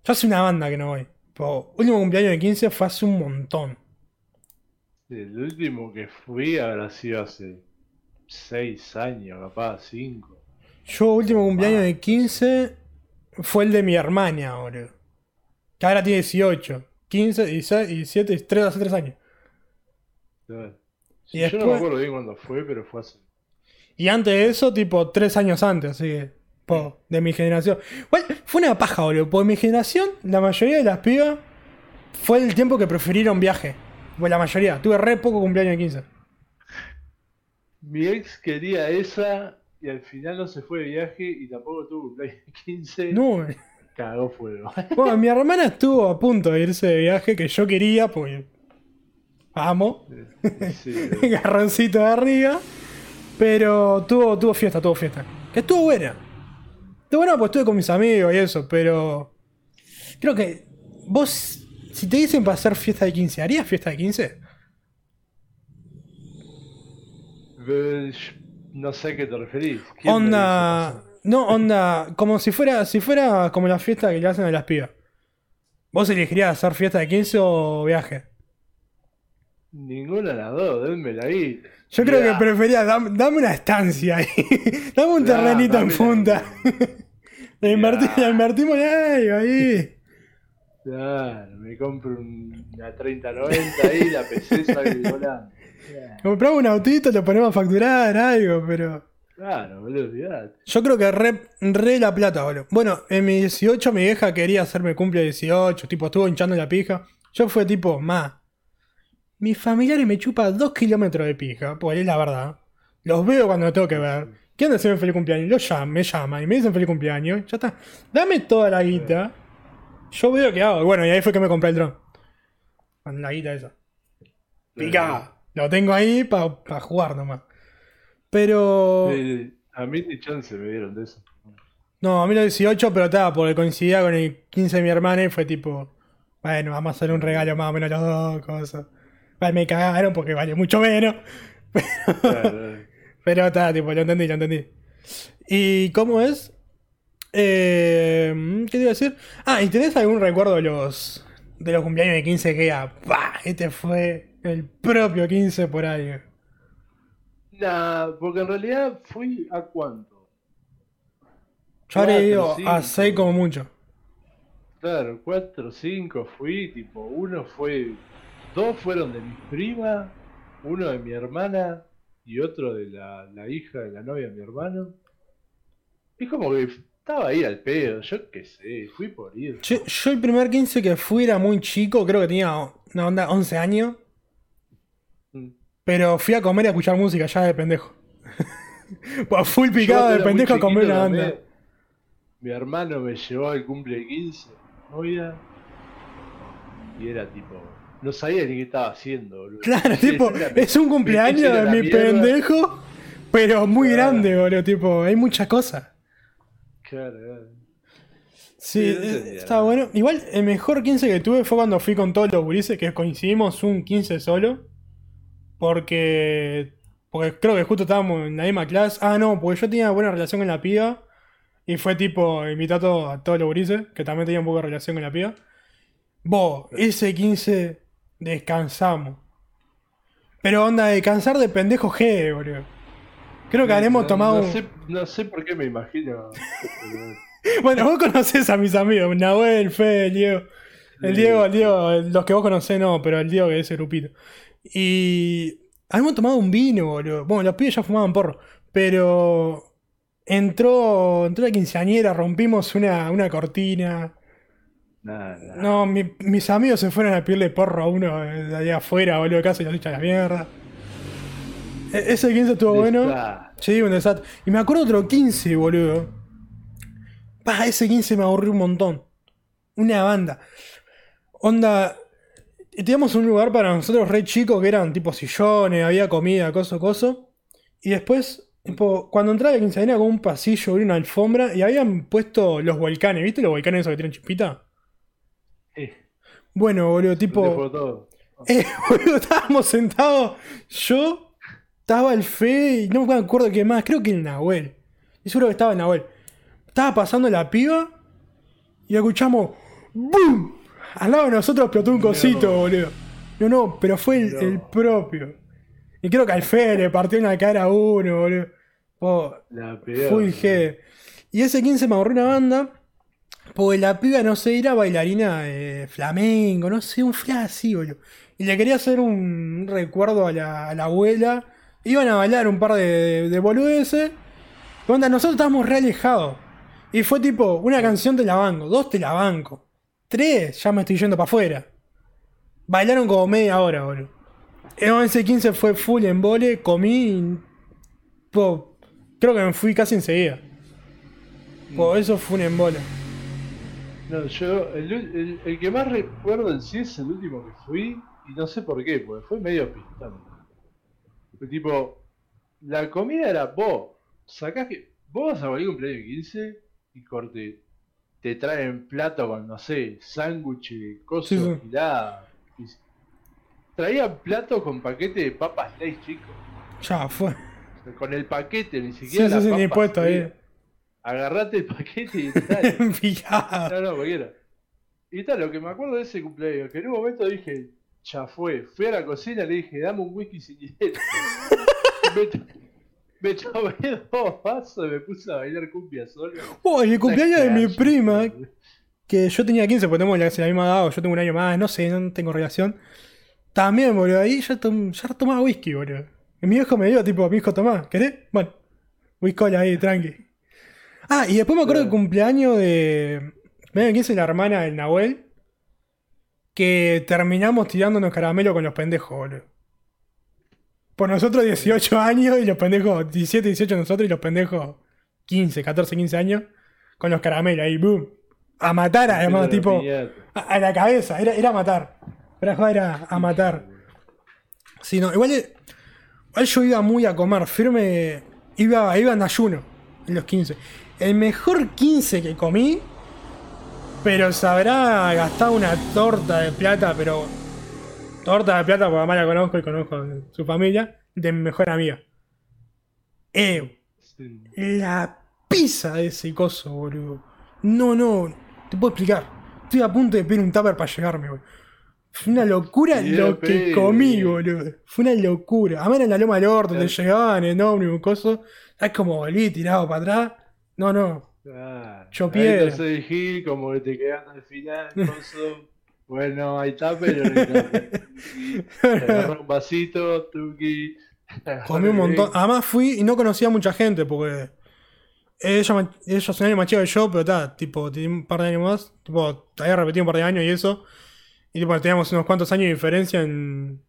Yo hace una banda que no voy. Pero último cumpleaños de 15 fue hace un montón. El último que fui habrá sido hace 6 años, capaz, 5. Yo último cumpleaños de 15 fue el de mi hermana, boludo. Que ahora tiene 18. 15, 16, 17, 3, hace 3 años. Y Yo no después- me acuerdo bien cuándo fue, pero fue hace. Y antes de eso, tipo, tres años antes, así que. po, de mi generación. Fue una paja, boludo. Por mi generación, la mayoría de las pibas fue el tiempo que prefirieron viaje. Pues la mayoría. Tuve re poco cumpleaños de 15. Mi ex quería esa y al final no se fue de viaje y tampoco tuvo cumpleaños de 15. No, Cagó fuego. bueno, mi hermana estuvo a punto de irse de viaje que yo quería, porque. Amo. Sí, *laughs* Garroncito de arriba. Pero tuvo, tuvo fiesta, tuvo fiesta. Que estuvo buena. Estuvo buena porque estuve con mis amigos y eso, pero. Creo que. Vos, si te dicen para hacer fiesta de 15, ¿harías fiesta de 15? Eh, No sé a qué te referís. ¿Quién me Onda. No, onda. Como si fuera. Si fuera como la fiesta que le hacen a las pibas. ¿Vos elegirías hacer fiesta de 15 o viaje? Ninguna de las dos, denmela ahí. Yo creo que prefería. Dame, dame una estancia ahí. *laughs* dame un terrenito en dame la- punta. Le *laughs* inverti- Ya. le invertimos ahí, ahí. Claro, me compro un- una 3090 ahí, la PC sale volando. Compramos un autito, lo ponemos a facturar, algo, pero. Claro, boludo. Yo creo que re, re la plata, boludo. Bueno, en mi 18 mi vieja quería hacerme cumple 18, tipo, estuvo hinchando la pija. Yo fue tipo, ma. Mis familiares me chupan 2 kilómetros de pija, pues es la verdad. Los veo cuando tengo que ver. ¿Quién decirme feliz cumpleaños? Lo llaman, me llaman y me dicen feliz cumpleaños. Ya está. Dame toda la guita. Yo veo qué hago. Bueno, y ahí fue que me compré el dron. Con la guita esa. Pica. Lo tengo ahí para jugar nomás. Pero. A mí ni chance me dieron de eso. No, a mí los 18, pero estaba, porque coincidía con el 15 de mi hermana y fue tipo. Bueno, vamos a hacer un regalo más o menos los dos, cosas. Me cagaron porque vale mucho menos. *laughs* Claro, Pero está, tipo, lo entendí, lo entendí. ¿Y cómo es? Eh, ¿Qué te iba a decir? Ah, ¿y tenés algún recuerdo de los, de los cumpleaños de 15 que ya, ¡pah! Este fue el propio 15 por ahí. Nah, porque en realidad fui a cuánto. Yo Cuatro, ido a cinco. 6 como mucho. Claro, cuatro o cinco fui, tipo, uno fue, dos fueron de mi prima, uno de mi hermana y otro de la, la hija de la novia de mi hermano. Es como que estaba ahí al pedo, yo qué sé, fui por ir. Yo, yo el primer 15 que fui era muy chico, creo que tenía una onda 11 años. Mm. Pero fui a comer y a escuchar música ya de pendejo. *laughs* Pues full picado de pendejo a comer una también. mi hermano me llevó al cumple 15, novia. Y era tipo. No sabía ni qué estaba haciendo, boludo. Claro, Sí, tipo, es un cumpleaños de mi mierda. pendejo, pero muy Claro. grande, boludo. Tipo, hay muchas cosas. Claro, claro. Sí, Sí, no está bueno. Igual el mejor 15 que tuve fue cuando fui con todos los gurises, que coincidimos un 15 solo. Porque. Porque creo que justo estábamos en la misma clase. Ah, no, porque yo tenía buena relación con la piba. Y fue tipo, invitó a, todo- a todos los gurises, que también tenían un poco de relación con la piba. Vos, ese 15 descansamos. Pero onda, descansar de pendejo G, boludo. Creo que No- tomado. No sé, no sé por qué me imagino. *laughs* Bueno, vos conocés a mis amigos, Nahuel, Fede, el Diego. El. Diego, el Diego, los que vos conocés no, pero el Diego que es ese grupito. Y habíamos tomado un vino, boludo. Bueno, los pibes ya fumaban porro, pero entró, entró la quinceañera, rompimos una, una cortina. No, mi- mis amigos se fueron a pedirle porro a uno de allá afuera, boludo, casi los echa a la mierda. E- ese 15 estuvo bueno. Sí, un desastre. Y me acuerdo otro 15, boludo. Pa, ese 15 me aburrió un montón. Una banda. Onda. Teníamos un lugar para nosotros re chico que eran tipo sillones, había comida, coso, coso. Y después, tipo, cuando entraba la quinceañera con un pasillo, había una alfombra y habían puesto los volcanes, ¿viste los volcanes esos que tienen chispita? Bueno, boludo, tipo. *laughs* Eh, boludo, estábamos sentados. Yo, estaba el Fe y no me acuerdo qué más. Creo que el Nahuel. Y seguro que estaba el Nahuel. Estaba pasando la piba y escuchamos ¡BOOM! Al lado de nosotros explotó un cosito, boludo. No, no, pero fue el, No. el propio. Y creo que al Fe le partió una cara a uno, boludo. Oh, La peor. Fui G. Y ese 15 me ahorró una banda. Porque la piba, no sé, era bailarina de flamenco, no sé, un fla así, boludo. Y le quería hacer un recuerdo a la, abuela. Iban a bailar un par de, de boludeces. Y onda, nosotros estábamos re alejados. Y fue tipo, una canción te la banco, dos te la banco. Tres, ya me estoy yendo para afuera. Bailaron como media hora, boludo. Eh, Ese 15 fue full en vole, comí y creo que me fui casi enseguida. Po, eso fue un embole. No, yo, el, el- el que más recuerdo en sí es el último que fui, y no sé por qué, porque fue medio pistón. Fue tipo, la comida era vos, sacás que, vos vas a cualquier cumpleaños de 15 y corte, te traen plato con, no sé, sándwich, cosas Sí, sí. y- Traían plato con paquete de papas Lay's chicos. Ya fue. O sea, Con el paquete, ni siquiera sí, las sí, ni puesto ahí. Agarrate el paquete y *laughs* dale. No, no, cualquiera. Y tal, lo que me acuerdo de ese cumpleaños, que en un momento dije, ya fue. Fui a la cocina y le dije, dame un whisky sin hielo. *laughs* me, to- me tomé dos vasos y me puse a bailar cumbia solo. Oh, el cumpleaños de mi prima, que yo tenía 15, porque tenemos la, la misma edad, o yo tengo un año más, no sé, no tengo relación. También, boludo, ahí ya, tom- ya tomaba whisky, boludo. Y mi viejo me dio, tipo, mi hijo, tomá, ¿querés? Bueno, whisky ahí, tranqui. Ah, y después me acuerdo del cumpleaños de. Medio 15 la hermana del Nahuel. Que terminamos tirándonos caramelo con los pendejos, boludo. Por nosotros 18 años y los pendejos 17, 18 nosotros y los pendejos 15, 14, 15 años. Con los caramelos ahí, boom. A matar además, tipo. A, a la cabeza, era, era matar. Era era a matar. Sí, no, igual, igual yo iba muy a comer, firme. Iba, iba en ayuno en los 15. El mejor 15 que comí, pero se habrá gastado una torta de plata, pero. Torta de plata, porque además la conozco y conozco su familia, de mi mejor amiga. Eh, Sí. la pizza de ese coso, boludo. No, no, te puedo explicar. Estoy a punto de pedir un tupper para llegarme, boludo. Fue una locura lo que comí, boludo. Fue una locura. Además en la loma del orto, te Claro. llegaban en ómnibus, coso. Es como volví tirado para atrás. No, no. Ah, Yo ahí soy Gil, como que te quedas al final. *laughs* Bueno, ahí está, pero no un vasito, tuki. Comí un *laughs* montón. Además fui y no conocía a mucha gente porque ella es un año más chica que yo, pero está, tipo, tenía un par de años más. Tipo, había repetido un par de años y eso. Y tipo, teníamos unos cuantos años de diferencia en,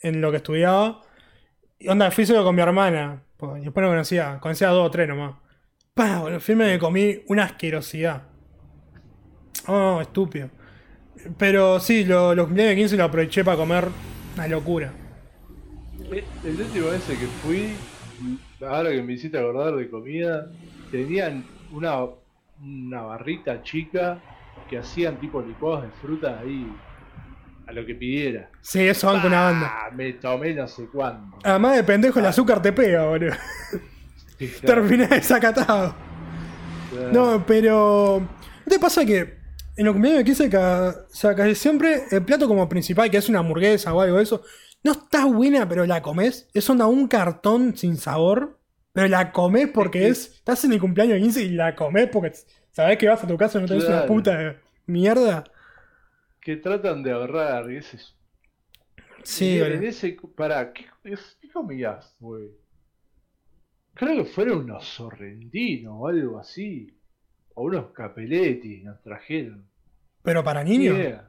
en lo que estudiaba. Y onda, fui solo con mi hermana. pues, y después no conocía, conocía a dos o tres nomás. Pa, boludo, fui y me comí una asquerosidad. Oh, estúpido. Pero sí, lo- los cumpleaños de 15 lo aproveché para comer una locura. Eh, El último ese que fui, ahora que me hiciste acordar de comida, tenían una, una barrita chica que hacían tipo licuados de fruta ahí a lo que pidiera. Sí, eso van con una banda. Ah, me tomé no sé cuándo. Además de pendejo, el azúcar te pega, boludo. *laughs* Sí, *laughs* claro, Terminás desacatado. claro. No, pero. ¿No te pasa que en los cumpleaños de 15 ca- o sea, casi siempre el plato como principal, que es una hamburguesa o algo de eso, no está buena, pero la comes? Es onda un cartón sin sabor, pero la comes porque es. Estás en el cumpleaños de 15 y la comes porque sabés que vas a tu casa y no tenés una Claro. puta mierda. Que tratan de ahorrar, y ese Sí, Y en ese, pará, ¿qué, es- qué comías, güey? Creo que fueron unos sorrentinos o algo así. O unos capeletis nos trajeron. Pero para Ni niños.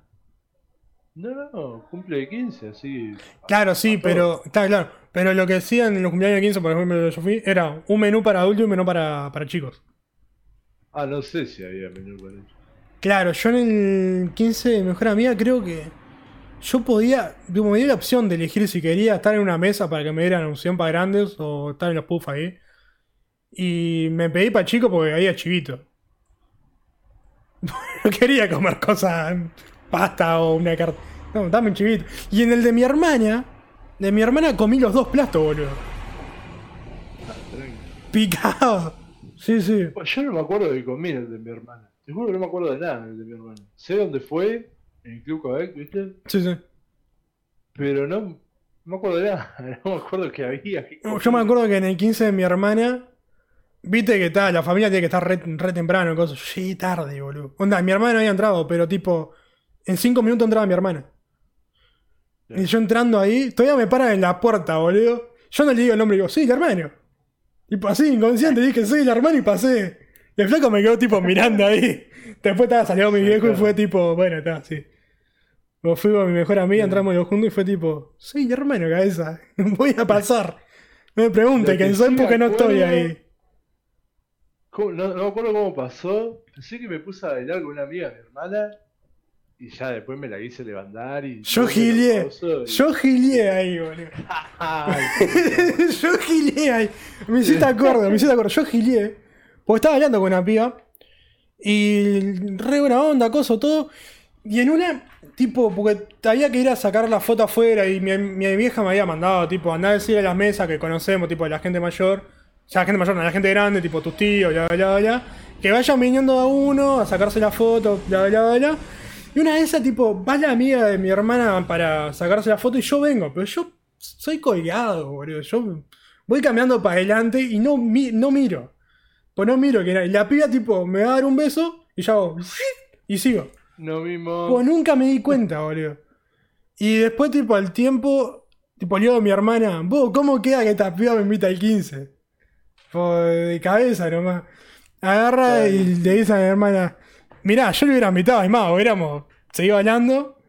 No, no, cumple de 15, así. Claro, sí, a pero. Está claro. Pero lo que decían en los cumpleaños de 15, por ejemplo, yo fui, era un menú para adultos y un menú para, para chicos. Ah, no sé si había menú para eso. Claro, yo en el 15 de mejor amiga creo que yo podía, digo, me dio la opción de elegir si quería estar en una mesa para que me dieran opción para grandes o estar en los puffs ahí. Y me pedí para chico porque había chivito. *laughs* No quería comer cosas, pasta o una carta. No, dame un chivito. Y en el de mi hermana, de mi hermana comí los dos platos, boludo. Picado. Sí, sí. Yo no me acuerdo de comí en el de mi hermana. Te juro que no me acuerdo de nada el de mi hermana. Sé dónde fue, en el Club Quebec, ¿viste? Sí, sí. Pero no, no me acuerdo de nada. *laughs* No me acuerdo que había. Yo me acuerdo que en el 15 de mi hermana, viste que está, la familia tiene que estar re, re temprano, cosas. Llegué tarde, boludo. Onda, mi hermana no había entrado, pero tipo, en 5 minutos entraba mi hermana. Y yo entrando ahí, todavía me paran en la puerta, boludo. Yo no le digo el nombre, digo, sí, el hermano. Tipo así, inconsciente, dije, soy el hermano y pasé. Y el flaco me quedó tipo mirando ahí. Después estaba saliendo mi viejo y fue tipo, bueno, está, sí. Luego fui con mi mejor amiga, entramos los juntos y fue tipo, soy el hermano, cabeza. *laughs* Voy a pasar. No me pregunte, que que en su sí me época no estoy ahí. No, no me acuerdo cómo pasó. Pensé que me puse a bailar con una amiga mi hermana. Y ya después me la quise levantar y. Yo y- Yo gileé ahí, boludo. *laughs* Ay, *laughs* yo gileé ahí. Me hiciste acuerdo, me hiciste acuerdo. Yo gileé. Porque estaba hablando con una piba. Y re buena onda, cosa, todo. Y en una, tipo, porque había que ir a sacar la foto afuera. Y mi, mi vieja me había mandado, tipo, andar a decir a las mesas que conocemos, tipo, a la gente mayor. La gente mayor, no, la gente grande, tipo tus tíos, bla, bla, bla, bla. Que vayan viniendo a uno a sacarse la foto, bla, bla, bla, bla. Y una de esas, tipo, va la amiga de mi hermana para sacarse la foto y yo vengo. Pero yo soy colgado, boludo. Yo voy caminando para adelante y no, mi- no miro. Pues no miro que. La piba, tipo, me va a dar un beso y ya hago. Y sigo. no mismo. Pues nunca me di cuenta, boludo. Y después, tipo, al tiempo, tipo, le digo a mi hermana, vos, ¿cómo queda que esta piba me invita al 15? Pues de cabeza nomás. Agarra y le dice a mi hermana, mirá, yo le hubiera invitado, es más, hubiéramos seguido hablando,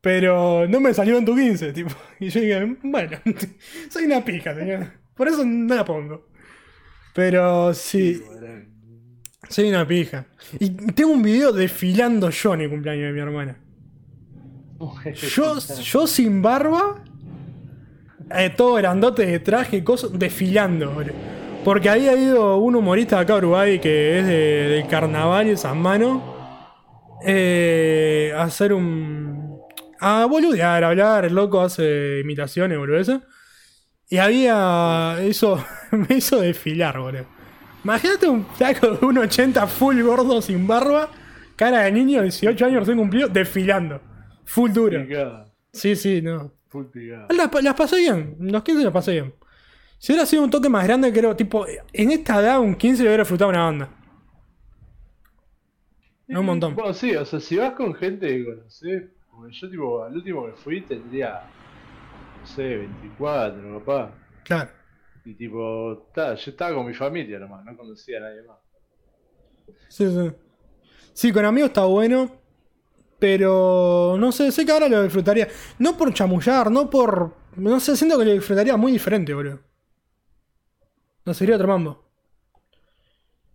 pero no me salió en tu 15, *laughs* tipo. Y yo dije, bueno, *laughs* soy una pija, señor. Por eso no la pongo. Pero sí, soy una pija. Y tengo un video desfilando yo en el cumpleaños de mi hermana. Yo, yo sin barba, eh, todo grandote de traje, cosas, desfilando, boludo. Porque había ido un humorista de acá de Uruguay que es de, del carnaval y San Mano eh, a hacer un. a boludear, a hablar. El loco hace imitaciones, boludo. Y había. Hizo, *laughs* me hizo desfilar, boludo. Imagínate un flaco de 1,80 full gordo sin barba, cara de niño, 18 años recién cumplido, desfilando. Full duro. Picada, Sí, sí, no. full picada. Las, las pasé bien, los 15 las pasé bien. Si hubiera sido un toque más grande, creo, tipo, en esta edad, un 15 le hubiera disfrutado una banda. No, un montón. Bueno, sí, o sea, si vas con gente que conocés, porque yo, tipo, al último que fui tendría, no sé, 24, papá. Claro. Y tipo, ta, yo estaba con mi familia nomás, no conocía a nadie más. Sí, sí. Sí, con amigos está bueno. Pero no sé, sé que ahora lo disfrutaría. No por chamullar, no por. No sé, siento que lo disfrutaría muy diferente, boludo. No sería otro mambo.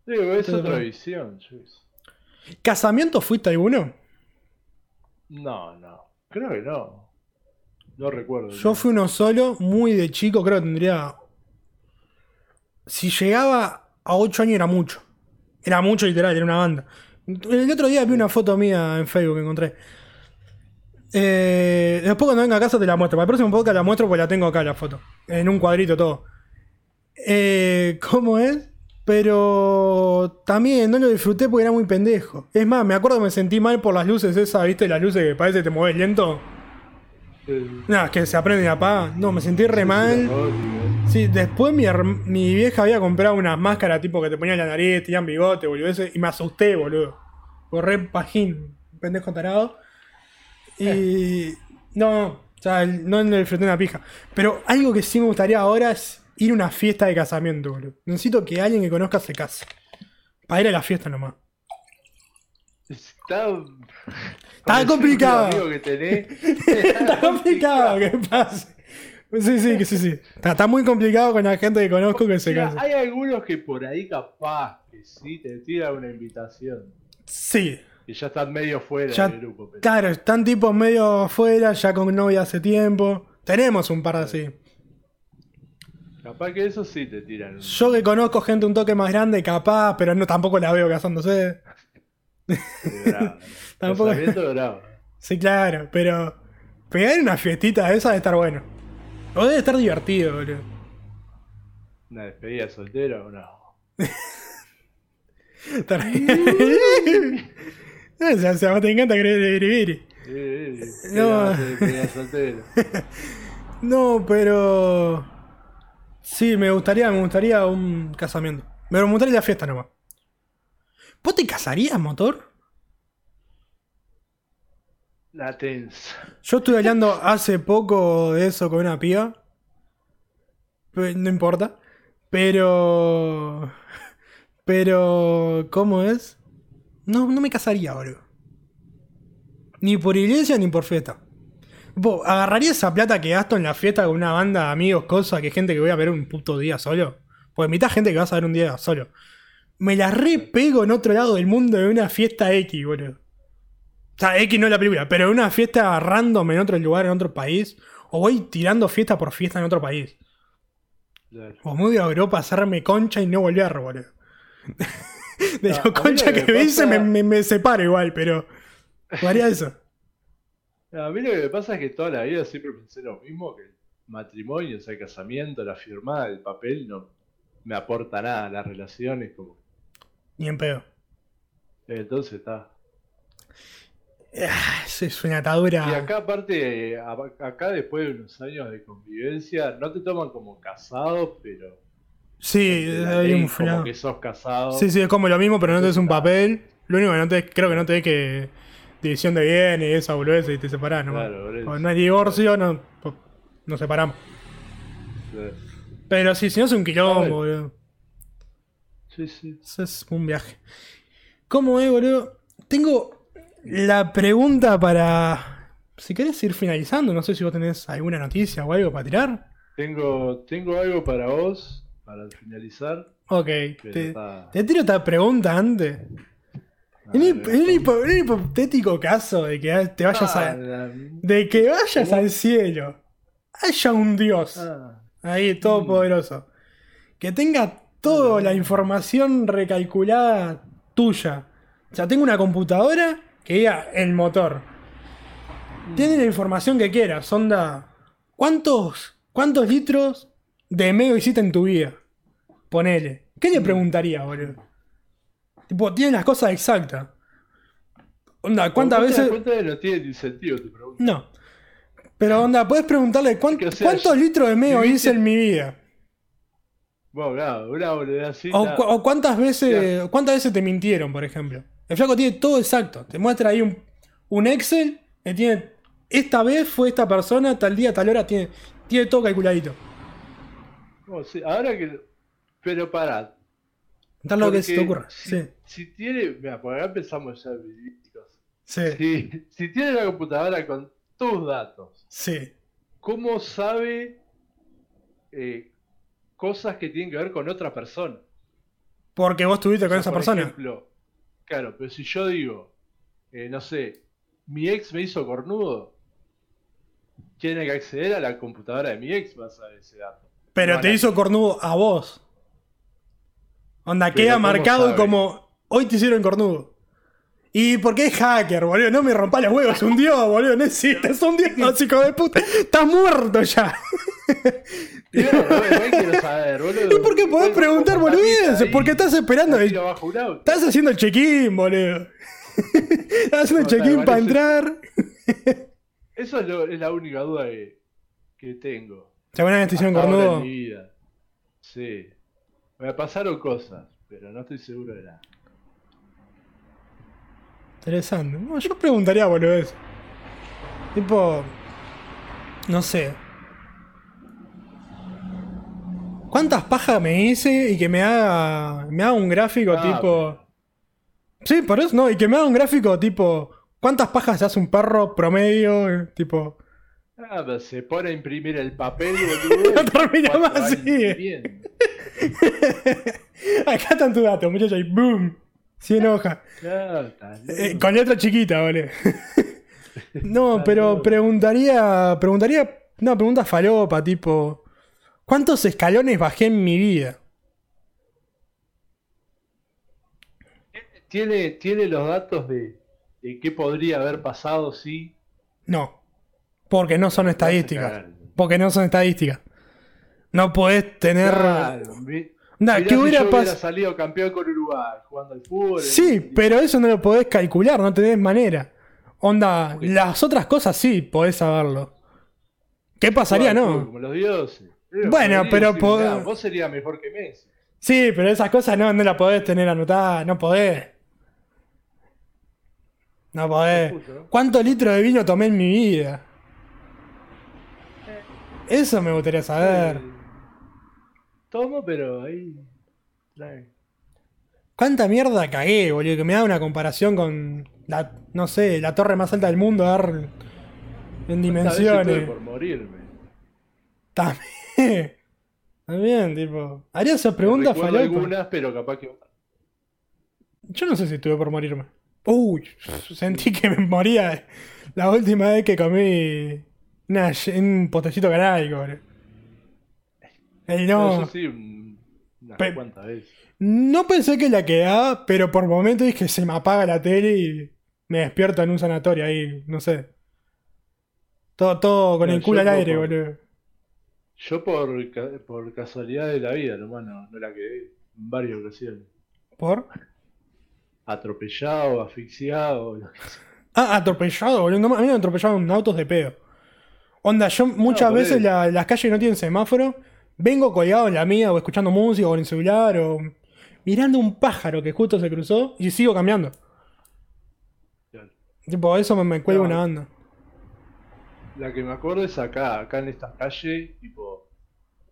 Digo, es Pero- otra visión. ¿Casamiento fuiste alguno? No, no. Creo que no. No recuerdo. Yo fui uno solo, muy de chico, creo que tendría. Si llegaba a 8 años era mucho. Era mucho literal, era una banda. El otro día vi una foto mía en Facebook que encontré. Eh, después cuando venga a casa te la muestro. Para el próximo podcast la muestro porque la tengo acá la foto. En un cuadrito todo. Eh, ¿Cómo es? Pero también no lo disfruté porque era muy pendejo. Es más, me acuerdo que me sentí mal por las luces esas, ¿viste? Las luces que parece que te mueves lento. Eh, Nada, que se aprende y apagan. No, me sentí re mal. Sí, después mi, mi vieja había comprado unas máscaras tipo que te ponían en la nariz, tenían bigote, boludo. ese, y me asusté, boludo. Corré pajín, pendejo tarado. Y. No, o sea, no le disfruté una pija. Pero algo que sí me gustaría ahora es ir a una fiesta de casamiento, boludo. Necesito que alguien que conozca se case. Para ir a la fiesta nomás. Está. Está complicado. Amigo que tenés. *laughs* Está *laughs* complicado que pase. Sí, sí, sí, sí. Está, está muy complicado con la gente que conozco que se case. hay algunos que por ahí capaz que sí te tiran una invitación. Sí. Y ya están medio fuera Ya- del grupo. pero- Claro, están tipos medio afuera, ya con novia hace tiempo. Tenemos un par así. Capaz que eso sí te tiran. Yo que conozco gente un toque más grande, capaz, pero no tampoco la veo casándose. bravo. *laughs* Tampoco- bravo. Sí, claro, pero pegar una fiestita de esa debe estar bueno. O debe estar divertido, boludo. Una despedida soltera o no. *laughs* *laughs* O sea, o sea, te encanta creer No. No, pero. Sí, me gustaría, me gustaría un casamiento. Pero me gustaría la fiesta nomás. ¿Vos te casarías, motor? La tensa. Yo estuve hablando hace poco de eso con una piba. No importa. Pero. Pero. ¿Cómo es? No, no me casaría, boludo. Ni por iglesia ni por fiesta. ¿Vos agarraría esa plata que gasto en la fiesta con una banda de amigos, cosas, que gente que voy a ver un puto día solo? Pues mitad gente que vas a ver un día solo. Me la repego en otro lado del mundo de una fiesta X, boludo. O sea, X no es la película, pero una fiesta random en otro lugar, en otro país. O voy tirando fiesta por fiesta en otro país. Claro. O me voy a Europa a hacerme concha y no volver, boludo. *laughs* De No, concha que me hice me, me, me separo igual, pero. Haría eso. A mí lo que me pasa es que toda la vida siempre pensé lo mismo, que el matrimonio, o sea, el casamiento, la firmada, el papel, no me aporta nada a las relaciones, como... Ni en pedo. Entonces está. Ah, es una atadura. Y acá aparte, acá después de unos años de convivencia, no te toman como casado, pero... Sí, hay un como que sos casado. Sí, sí, es como lo mismo, pero no te des un papel. Lo único que no te creo que no te des que división de bienes y esa boludez y te separás, ¿no? Claro, por eso. O no hay divorcio, no, nos separamos. Sí, Pero sí, si no es un quilombo, boludo. Sí, sí. Eso es un viaje. ¿Cómo es, boludo? Tengo la pregunta para. Si querés ir finalizando, no sé si vos tenés alguna noticia o algo para tirar. Tengo, tengo algo para vos, para finalizar. Ok, te, está- te tiro esta pregunta antes. En un hipotético caso de que te vayas ah, a. De que vayas ¿Cómo? al cielo. Haya un dios. ah, Ahí, todopoderoso. Que tenga toda la información recalculada tuya. O sea, tengo una computadora que diga el motor. Tiene la información que quieras. Onda. ¿Cuántos, cuántos litros de medio hiciste en tu vida? Ponele. ¿Qué le preguntaría, boludo? Tipo, tiene las cosas exactas. Onda, ¿cuántas veces.? cuenta no tiene sentido tu pregunta. No. Pero onda, puedes preguntarle ¿cuán- Que, o sea, cuántos litros de medio viviste- hice en mi vida. Bueno, una boludez así. O, cu- o cuántas veces cuántas veces te mintieron, por ejemplo. El flaco tiene todo exacto. Te muestra ahí un, un Excel que tiene esta vez fue esta persona, tal día, tal hora, tiene, tiene todo calculadito. Oh, sí, ahora que. Pero pará. Tal lo que se te ocurra. Si, Sí, si tiene. Mira, por acá empezamos ya sí, Si, si tiene la computadora con tus datos, sí. ¿cómo sabe eh, cosas que tienen que ver con otra persona? Porque vos estuviste O con esa por persona. ejemplo, claro, pero si yo digo, eh, no sé, mi ex me hizo cornudo, tiene que acceder a la computadora de mi ex para saber ese dato. Pero a te hizo cornudo a vos. Onda, Pero queda ¿cómo marcado sabe? como hoy te hicieron cornudo. Y porque es hacker, boludo. No me rompa los huevos, se hundió, boludo. No existe, es un dios, *laughs* hijo de puta. Estás muerto ya. Hay que saber, boludo. ¿Y por qué podés preguntar ahí, Porque estás esperando. un. Estás haciendo el check-in, boludo. *laughs* Estás haciendo el check-in para entrar. Eso es, lo- es la única duda que, que tengo. Según vez te hicieron cornudo. Sí. Me pasaron cosas, pero no estoy seguro de nada. Interesante. No, yo preguntaría, boludo. Tipo. No sé. ¿Cuántas pajas me hice y que me haga. Me haga un gráfico Ah, tipo. Sí, por eso no. Y que me haga un gráfico tipo. ¿Cuántas pajas hace un perro promedio? Tipo. Ah, pero se pone a imprimir el papel, *laughs* boludo. No termina más, años sí. imprimiendo. *laughs* Acá están tus datos, muchachos. Y boom. 100 hojas. Eh, con letra chiquita, boludo. *laughs* no, pero preguntaría. Preguntaría. Una pregunta falopa, tipo. ¿Cuántos escalones bajé en mi vida? ¿Tiene, tiene los datos de, de qué podría haber pasado si. No. Porque no son estadísticas. Porque no son estadísticas. No podés tener. Claro, mi- Nah, ¿qué si hubiera yo hubiera salido campeón con Uruguay jugando al fútbol. Sí, pero eso no lo podés calcular, no tenés manera. Onda, las otras cosas sí podés saberlo. ¿Qué pasaría, fútbol no? Como los dioses. Bueno, pero decir, po- mirá, vos serías mejor que Messi. Sí, pero esas cosas no, no las podés tener anotadas, no podés. No podés. ¿Cuántos litros de vino tomé en mi vida? Eso me gustaría saber. Eh, Tomo, pero ahí. ¿Cuánta mierda cagué, boludo? Que me da una comparación con la, no sé, la torre más alta del mundo, a en dimensiones. por morirme. También. *laughs* También, tipo. Haría esa pregunta Recuerdo falopa. algunas, pero capaz que. Yo no sé si estuve por morirme. Uy, *laughs* sentí que me moría la última vez que comí una, un potecito canábico, boludo. Ey, No, no, sí, veces. no pensé que la quedaba, pero por momentos dije se me apaga la tele y me despierto en un sanatorio ahí, no sé. Todo, todo con No, el culo al aire, por- boludo. Yo por, por casualidad de la vida, nomás no, la quedé en varias ocasiones. ¿Por? Atropellado, asfixiado. Ah, atropellado, boludo. No, a mí me atropellaron autos de pedo. Onda, yo muchas veces la- las calles no tienen semáforo. Vengo colgado en la mía o escuchando música o en el celular o mirando un pájaro que justo se cruzó y sigo cambiando. Claro. Tipo, eso me, me cuelga una banda. La que me acuerdo es acá, acá en esta calle, tipo,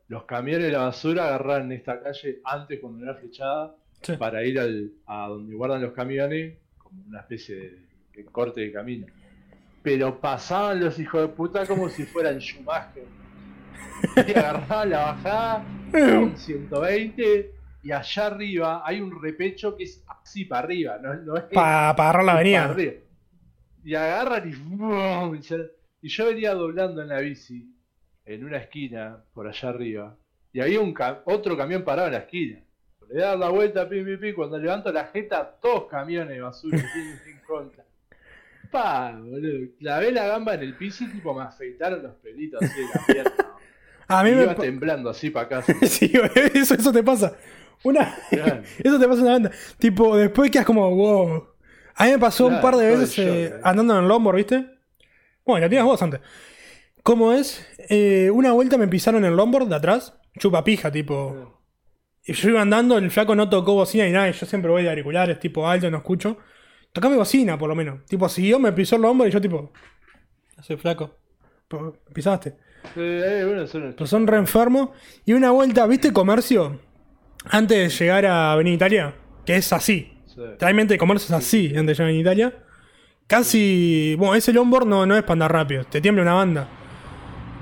los camiones de la basura agarran esta calle antes cuando era flechada Sí. para ir al, a donde guardan los camiones, como una especie de, de corte de camino. Pero pasaban los hijos de puta como si fueran Schumacher. *laughs* Y agarraban la bajada con 120 y allá arriba hay un repecho que es así para arriba, no, no es Para agarrar la avenida. Y agarran y, y yo venía doblando en la bici en una esquina por allá arriba y había un otro camión parado en la esquina. Le das la vuelta, pi, pi, pi, cuando levanto la jeta, dos camiones de basura *laughs* tienen en contra. Pa, boludo. Clavé la gamba en el piso y tipo me afeitaron los pelitos así de la pierna. A mí Y me. iba temblando así para casa. *laughs* sí, eso, eso te pasa. Una. Claro. *laughs* Eso te pasa en la banda. Tipo, después quedas como, wow. A mí me pasó un par de veces eh, shock, eh. andando en el longboard, ¿viste? Bueno, la tienes vos antes. ¿Cómo es? Eh, una vuelta me pisaron el longboard de atrás, chupa pija, tipo. Y yo iba andando, el flaco no tocó bocina ni nada, y yo siempre voy de auriculares, tipo alto, no escucho. Tocame bocina, por lo menos. Tipo, siguió, me pisó el longboard y yo, tipo. Soy flaco. Pisaste. Eh, son son re enfermos. Y una vuelta, ¿viste comercio? Antes de llegar a Avenida Italia, que es así. sí. Realmente el comercio es así antes de llegar a Avenida Italia. Casi. Bueno, ese longboard no, no es para andar rápido, te tiembla una banda.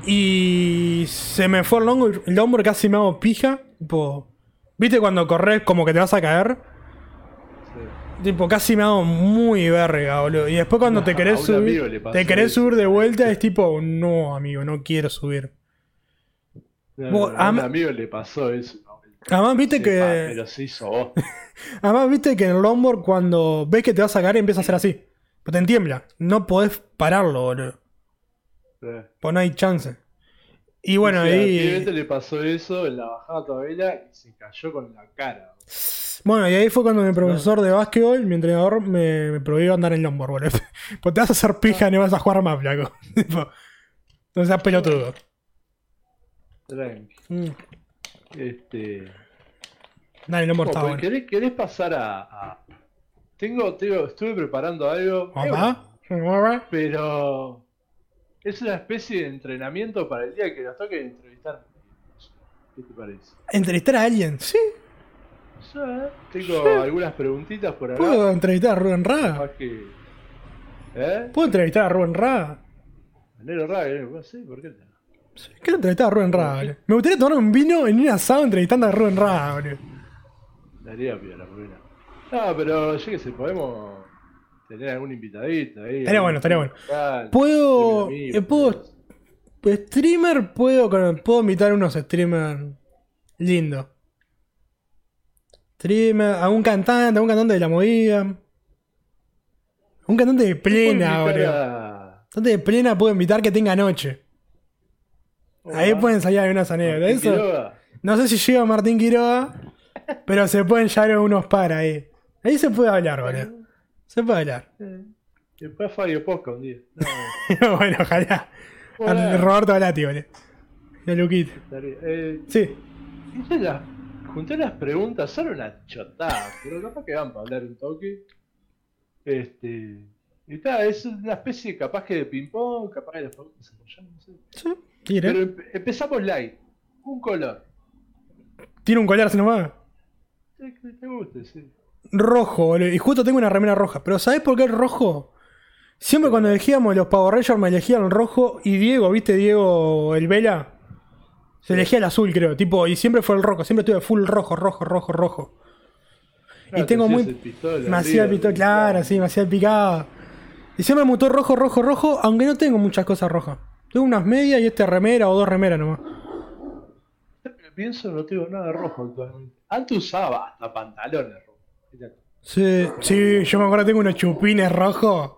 Y se me fue el longboard, el longboard casi me hago pija. Tipo, ¿Viste cuando corres como que te vas a caer? Tipo, casi me hago muy verga, boludo. Y después cuando *laughs* te querés subir, te querés eso. subir de vuelta, *laughs* es tipo, no, amigo, no quiero subir. No, Vos, no, a un amigo le pasó eso. Además, viste Sí, que. pa, Pero se hizo vos. *laughs* Además, viste que en longboard cuando ves que te vas a caer empieza a hacer así. Pues te entiembla. No podés pararlo, boludo. Sí. Pues no hay chance. Y bueno, O sea, ahí. Le pasó eso en la bajada todavía y se cayó con la cara. Bueno, y ahí fue cuando mi profesor de básquetbol, mi entrenador, me, me prohibió andar en longboard, boludo. *laughs* Pues te vas a hacer pija y no vas a jugar más, flaco. *laughs* Tipo, no seas pelotudo. Tranqui. Mm. Este. Dale, Opa, bueno. ¿querés, querés pasar a, a- Tengo, tengo, estuve preparando algo. Papá. Pero. Es una especie de entrenamiento para el día que nos toque entrevistar. ¿Qué te parece? ¿Entrevistar a alguien? Sí. Sí, tengo algunas preguntitas por acá. ¿Puedo entrevistar a Rubén Ra? Que- ¿Eh? ¿Puedo entrevistar a Rubén Ra? Manero raro, sí, ¿por qué no? Sí, quiero entrevistar a Rubén Ra, boludo. Me gustaría tomar un vino en un asado entrevistando a Rubén Ra, boludo. Daría piola, ¿por no? No, pero yo qué sé, podemos tener algún invitadito ahí. Estaría bueno, estaría bueno. Puedo- amigo, eh, puedo- streamer puedo, puedo invitar unos streamers lindos. Streamer, a un cantante, a un cantante de la movida. Un cantante de plena, Cantante de plena puedo invitar que tenga noche. Ahí pueden salir algunas anécdotas. Eso, Quiroga. no sé si llega Martín Quiroga, pero se pueden llevar unos para ahí. Ahí se puede hablar, boludo. Se puede hablar. Después Fabio Posca un día. *laughs* No, bueno, ojalá. Hola. Roberto Galati, boludo. Y a Luquita. eh, Sí. hice las- junté las preguntas, son una chotada, pero capaz que van para hablar un toque. Este. Y tal, es una especie capaz que de ping-pong, capaz que las preguntas no sé. Sí. Pero empe- empezamos light. Un color. Tiene un collar, si no va. Sí, que te guste, sí. Rojo, boludo. Y justo tengo una remera roja. Pero ¿sabés por qué el rojo? Siempre cuando elegíamos los Power Rangers me elegían el rojo y Diego, ¿viste? Diego el Vela. Se elegía el azul, creo. Tipo, y siempre fue el rojo. Siempre estuve full rojo, rojo, rojo, rojo. Claro, tengo te muy- pistola, Me hacía el arriba, pito, claro, sí, me hacía el picado. Y siempre me mutó rojo, rojo, rojo, aunque no tengo muchas cosas rojas. Tengo unas medias y este remera o dos remeras nomás. Pienso no tengo nada rojo actualmente. Antes usaba hasta pantalones rojos. Sí, sí, yo me acuerdo tengo unos chupines rojos.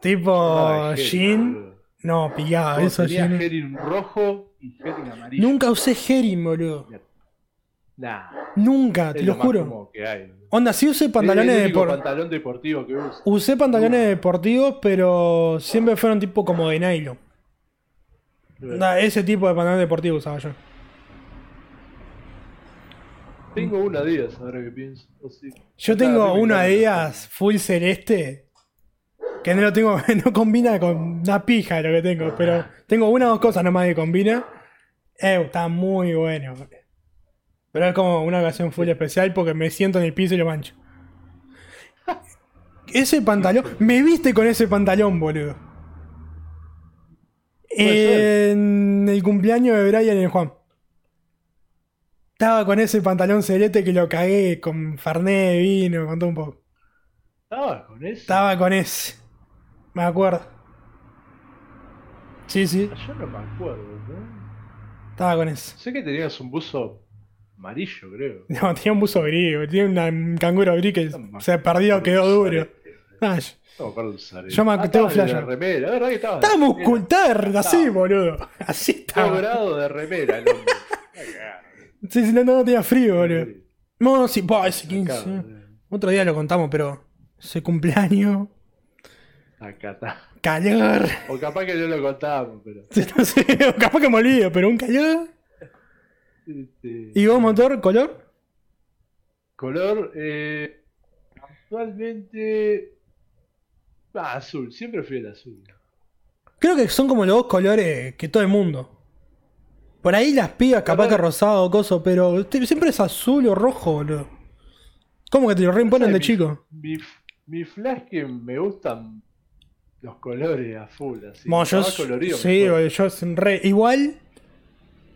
Tipo jean. No, Vos eso jean. Rojo y Herin amarillo. Nunca usé Herin, boludo. Nah, Nunca, te lo juro. que hay. Onda, sí usé pantalones de por... pantalón deportivo que uso. Usé pantalones deportivos, pero siempre fueron tipo como de nylon. Onda, ese tipo de pantalón deportivo usaba yo. Tengo una Adidas ahora que pienso. o sí. Yo tengo a mí me uno encanta. Adidas full celeste. Que no lo tengo, *laughs* no combina con una pija lo que tengo, pero tengo una o dos cosas nomás que combina. Eh, está muy bueno. Pero es como una ocasión full especial porque me siento en el piso y lo mancho. *laughs* Ese pantalón, me viste con ese pantalón, boludo. En el cumpleaños de Brian y el Juan. Estaba con ese pantalón celeste que lo cagué con Fernet, vino, con todo un poco. Estaba con eso. Estaba con ese. Me acuerdo. Sí, sí, Yo no me acuerdo, ¿no? Estaba con ese. Sé que tenías un buzo amarillo, creo. *laughs* No, tenía un buzo gris, tenía un canguro gris que se perdió, quedó duro. Ah, yo- No de usar Yo me Ah, tengo flash. la remera, la verdad que estaba. estaba de remera. muscultar, así, boludo. *laughs* Así Todo estaba. grado de remera, el hombre. Sí, sí, no, no tenía frío, boludo. No, no, sí, pa, ese Cagado, 15. eh. Otro día lo contamos, pero ese cumpleaños, Acá está. Calor. O capaz que no lo contábamos, pero. Sí, No sé, capaz que me olvido, pero un calor. Este, ¿Y vos, motor, color? Color, eh, actualmente. Ah, azul, siempre fui el azul. Creo que son como los dos colores que todo el mundo. Por ahí las pibas, capaz que rosado o coso, pero siempre es azul o rojo, boludo. ¿Cómo que te lo reimponen de Mi- chico? Mi, mi flash que me gustan los colores a full, así. Bueno, yo, colorido, sí, mejor. boludo, yo re- igual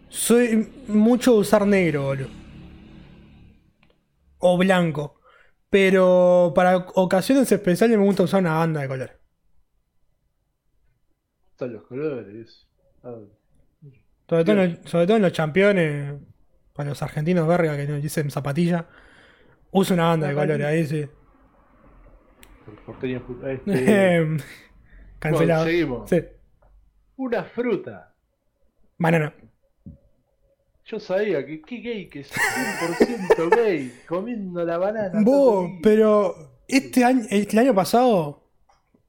soy mucho de usar negro, boludo. o blanco. Pero para ocasiones especiales me gusta usar una banda de colores. Están los colores. Ah, Sobre todo, en los, sobre todo en los campeones, para los argentinos verga que nos dicen zapatilla, uso una banda de colores, ahí sí. por *laughs* este, Cancelado. Bueno, seguimos. Sí. una fruta. Banana. Yo sabía que qué gay, que es 100% *laughs* gay, comiendo la banana. Vos, pero este año, el año pasado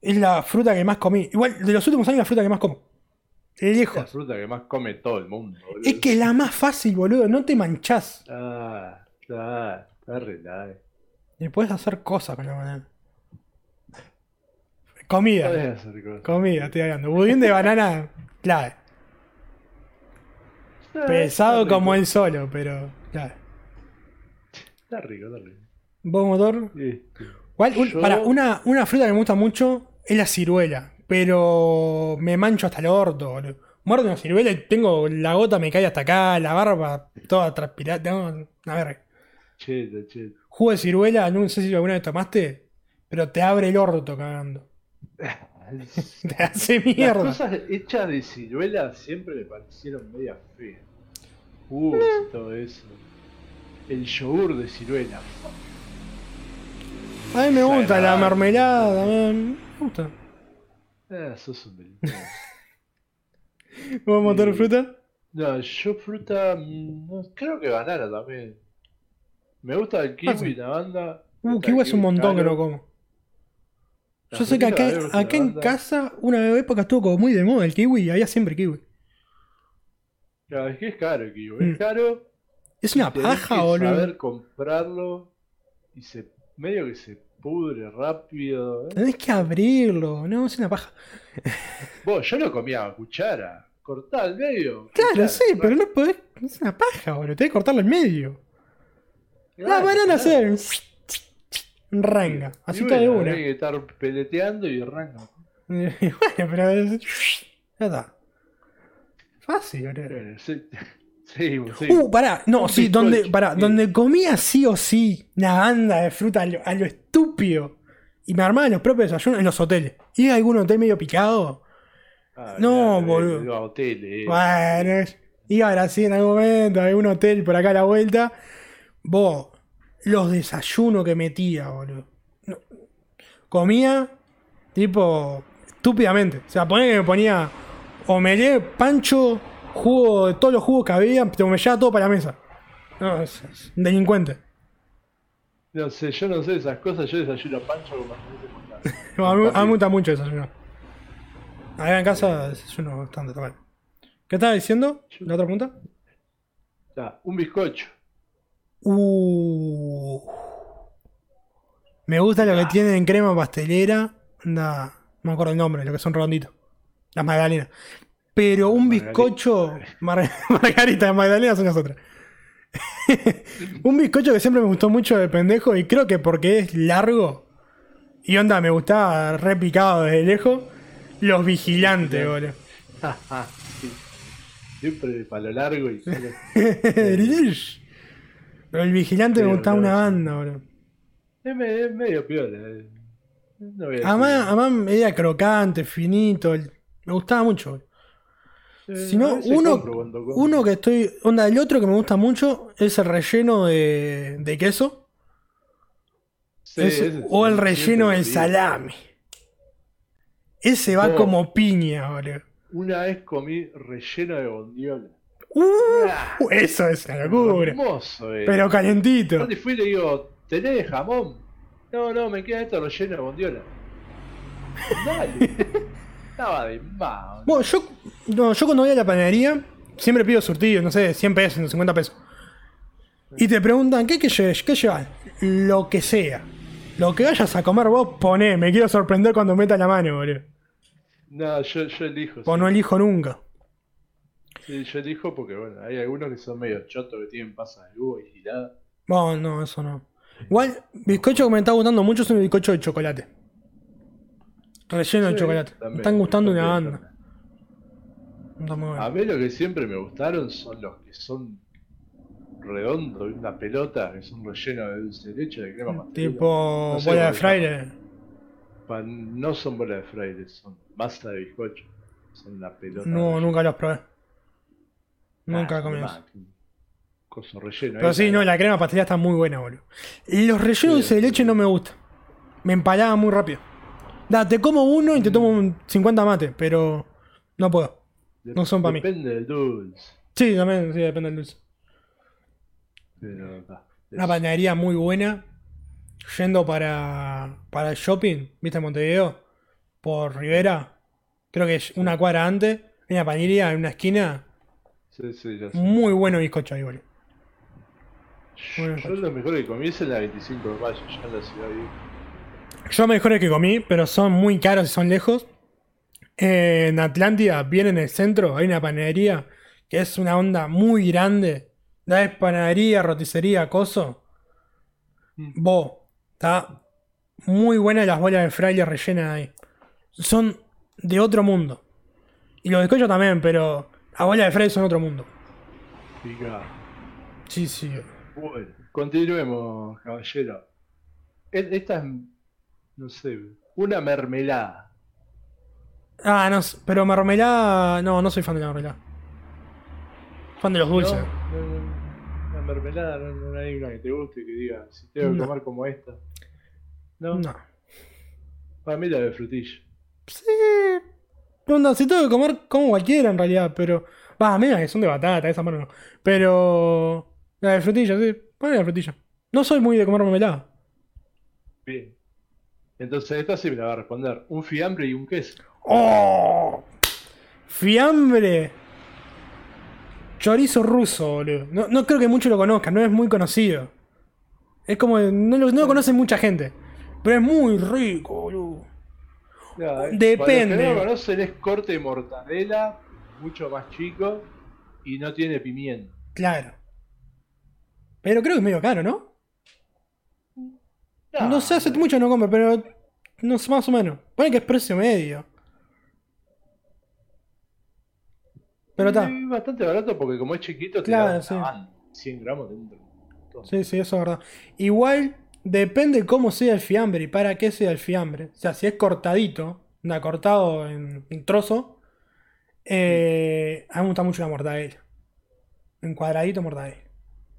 es la fruta que más comí. Igual, de los últimos años la fruta que más como. Es la fruta que más come todo el mundo, boludo. Es que es la más fácil, boludo. No te manchás. Ah, está, está re light. Y puedes hacer cosas con la banana. Comida. Hacer. Comida, estoy hablando. Budín de banana, clave. Está- Pesado está como él solo, pero clave. Está rico, está rico. ¿Vos, motor? Este, un- Yo- para, una, una fruta que me gusta mucho es la ciruela. Pero me mancho hasta el orto, boludo. Muerdo una ciruela y tengo la gota me cae hasta acá, la barba toda transpirada. No, a ver. cheto, cheto. Jugo de ciruela, no sé si alguna vez tomaste, pero te abre el orto cagando. *laughs* Te hace Las mierda. cosas hechas de ciruela siempre me parecieron media feas. Jugos y todo eso. El yogur de ciruela. A mí me gusta la mermelada, man. me gusta. Ah, sos un delincuente. *laughs* ¿Vos, Sí. fruta? No, yo fruta. no, creo que banana también. Me gusta el Ah, sí. kiwi, la banda. Uh, kiwi es un montón que caro. no como. La Yo sé que acá, la la acá en casa, una época estuvo como muy de moda el kiwi y había siempre kiwi. Claro, es que es caro el kiwi. Mm. Es caro. Es una paja, boludo. saber comprarlo. Y se medio que se pudre rápido. ¿eh? Tenés que abrirlo, no, es una paja. *laughs* Vos, yo lo comía a cuchara. Cortá al medio. Claro, cuchara, sí, pero no podés. Es una paja, boludo. Tenés que cortarlo en medio. La Claro, banana claro. se. Ranga, así Y todo de bueno, una. Hay que estar peleteando y arranca. *laughs* bueno, pero. es- Ya está. Fácil, boludo. Bueno, sí, *laughs* seguimos, Uh, seguimos. pará, no, Un sí, bizcocho, donde, pará, sí. donde comía sí o sí una banda de fruta a lo, a lo estúpido. Y me armaba los propios desayunos en los hoteles. ¿Iba a algún hotel medio picado? Ah, no, boludo. iba a hoteles. Bueno, iba a Brasil en algún momento, a algún hotel por acá a la vuelta. Vos, los desayunos que metía, boludo. No. Comía, tipo, estúpidamente. O sea, ponía que me ponía omelé, pancho, jugo, de todos los jugos que había, pero me llevaba todo para la mesa. No, es, es un delincuente. No sé, yo no sé esas cosas. Yo desayuno pancho con. No, *laughs* a, mí, a mí me gusta mucho desayunar. Acá en casa desayuno bastante también. ¿Qué estaba diciendo? ¿La otra pregunta? Ya, un bizcocho. Uh. Me gusta lo que tienen en crema pastelera. Anda, no me acuerdo el nombre, lo que son redonditos. Las magdalenas. Pero un Margarita. bizcocho. Mar- *laughs* Margarita, las magdalenas son las otras. *laughs* un bizcocho que siempre me gustó mucho de pendejo y creo que porque es largo. Y onda, me gustaba re picado desde lejos. Los vigilantes, boludo. *laughs* Sí. Siempre para lo largo y. Pero el vigilante me gustaba una banda, boludo. es, me- es medio piola. eh. No Además, además era crocante, finito. el- Me gustaba mucho. boludo. Si no, uno, uno que estoy. Onda, el otro que me gusta mucho es el relleno de, de queso. Sí, ese o el relleno del salami. Ese va Oh. como piña, boludo. Una vez comí relleno de bondiola. Uh, eso es una locura. Hermoso, eh. Pero calientito. Te fui y le digo, ¿tenés jamón? No, no, me queda esto relleno de bondiola. Dale. *laughs* Estaba de más. Bueno, yo, no, yo cuando voy a la panadería, siempre pido surtido, no sé, 100 pesos, 150 pesos. Y te preguntan, ¿qué, qué, qué llevas? Lo que sea. Lo que vayas a comer vos, poné. Me quiero sorprender cuando meta la mano, boludo. No, yo, yo elijo. O sí. no elijo nunca. Sí, yo elijo porque, bueno, hay algunos que son medio chotos que tienen pasas de uva y girada. No, no, eso no. Igual, bizcocho que me está gustando mucho es el bizcocho de chocolate. Relleno de chocolate. Me están gustando una banda. Bueno. A mí lo que siempre me gustaron son los que son redondo, una pelota, que es un relleno de dulce de leche, de crema pastelera. Tipo No sé bola de fraile. No son bolas de fraile, son masa de bizcocho. Son la pelota. No, nunca los probé. Nunca Ah, comí eso. Coso relleno. Pero ahí, sí, no, la crema pastelera está muy buena, boludo. Los rellenos de dulce de leche no me gustan. Me empalaba muy rápido. Da, te como uno y te tomo un 50 mate, pero no puedo. No son pa' mí. Depende del dulce. Sí, también, sí, depende del dulce. Pero, ta, Una panadería muy buena. Yendo para, para el shopping, ¿viste? En Montevideo. Por Rivera. Creo que es una cuadra antes. Una panadería en una esquina. Sí, sí, ya sé. Muy bueno bizcocho ahí, boludo. Yo lo mejor que comí es en la 25 de mayo, ya en la ciudad vieja. Yo mejores que comí, pero son muy caros y son lejos. Eh, en Atlántida, bien en el centro, hay una panadería que es una onda muy grande. Da es panadería, roticería, coso. Mm. Vos, está muy buena las bolas de fraile rellenas ahí. Son de otro mundo. Y los bizcochos también, pero bolas de fraile son otro mundo. Pica. Sí, sí. Bueno, continuemos, caballero. E- Esta es, no sé, una mermelada. Ah, no, pero mermelada. No, no soy fan de la mermelada. Fan de los dulces. ¿no? No, no, Una mermelada, no, hay una que te guste que diga, si tengo que comer como esta. No, No. para mí la de frutilla. Sí. Onda, si tengo que comer, como cualquiera en realidad, pero. Va, mira que son de batata, esa mano no. Pero. La de frutilla, sí. Ponle la frutilla. No soy muy de comer mermelada. Bien. Entonces esta sí me la va a responder. Un fiambre y un queso. ¡Oh! Fiambre. Chorizo ruso, boludo. No, no creo que muchos lo conozcan, no es muy conocido. Es como. No lo, no lo conoce mucha gente. Pero es muy rico, boludo. Eh. Depende. Para los que no conocen es corte de mortadela, mucho más chico y no tiene pimienta. Claro. Pero creo que es medio caro, ¿no? No sé, hace mucho no compro, pero. No sé, más o menos. Pone que es precio medio. Pero está. Es bastante barato porque como es chiquito, te Claro, da una sí. banda, 100 gramos dentro. Sí, sí, eso es verdad. Igual depende cómo sea el fiambre y para qué sea el fiambre. O sea, si es cortadito, anda cortado en, en trozo, eh, a mí me gusta mucho la mortadela. En cuadradito mortadela.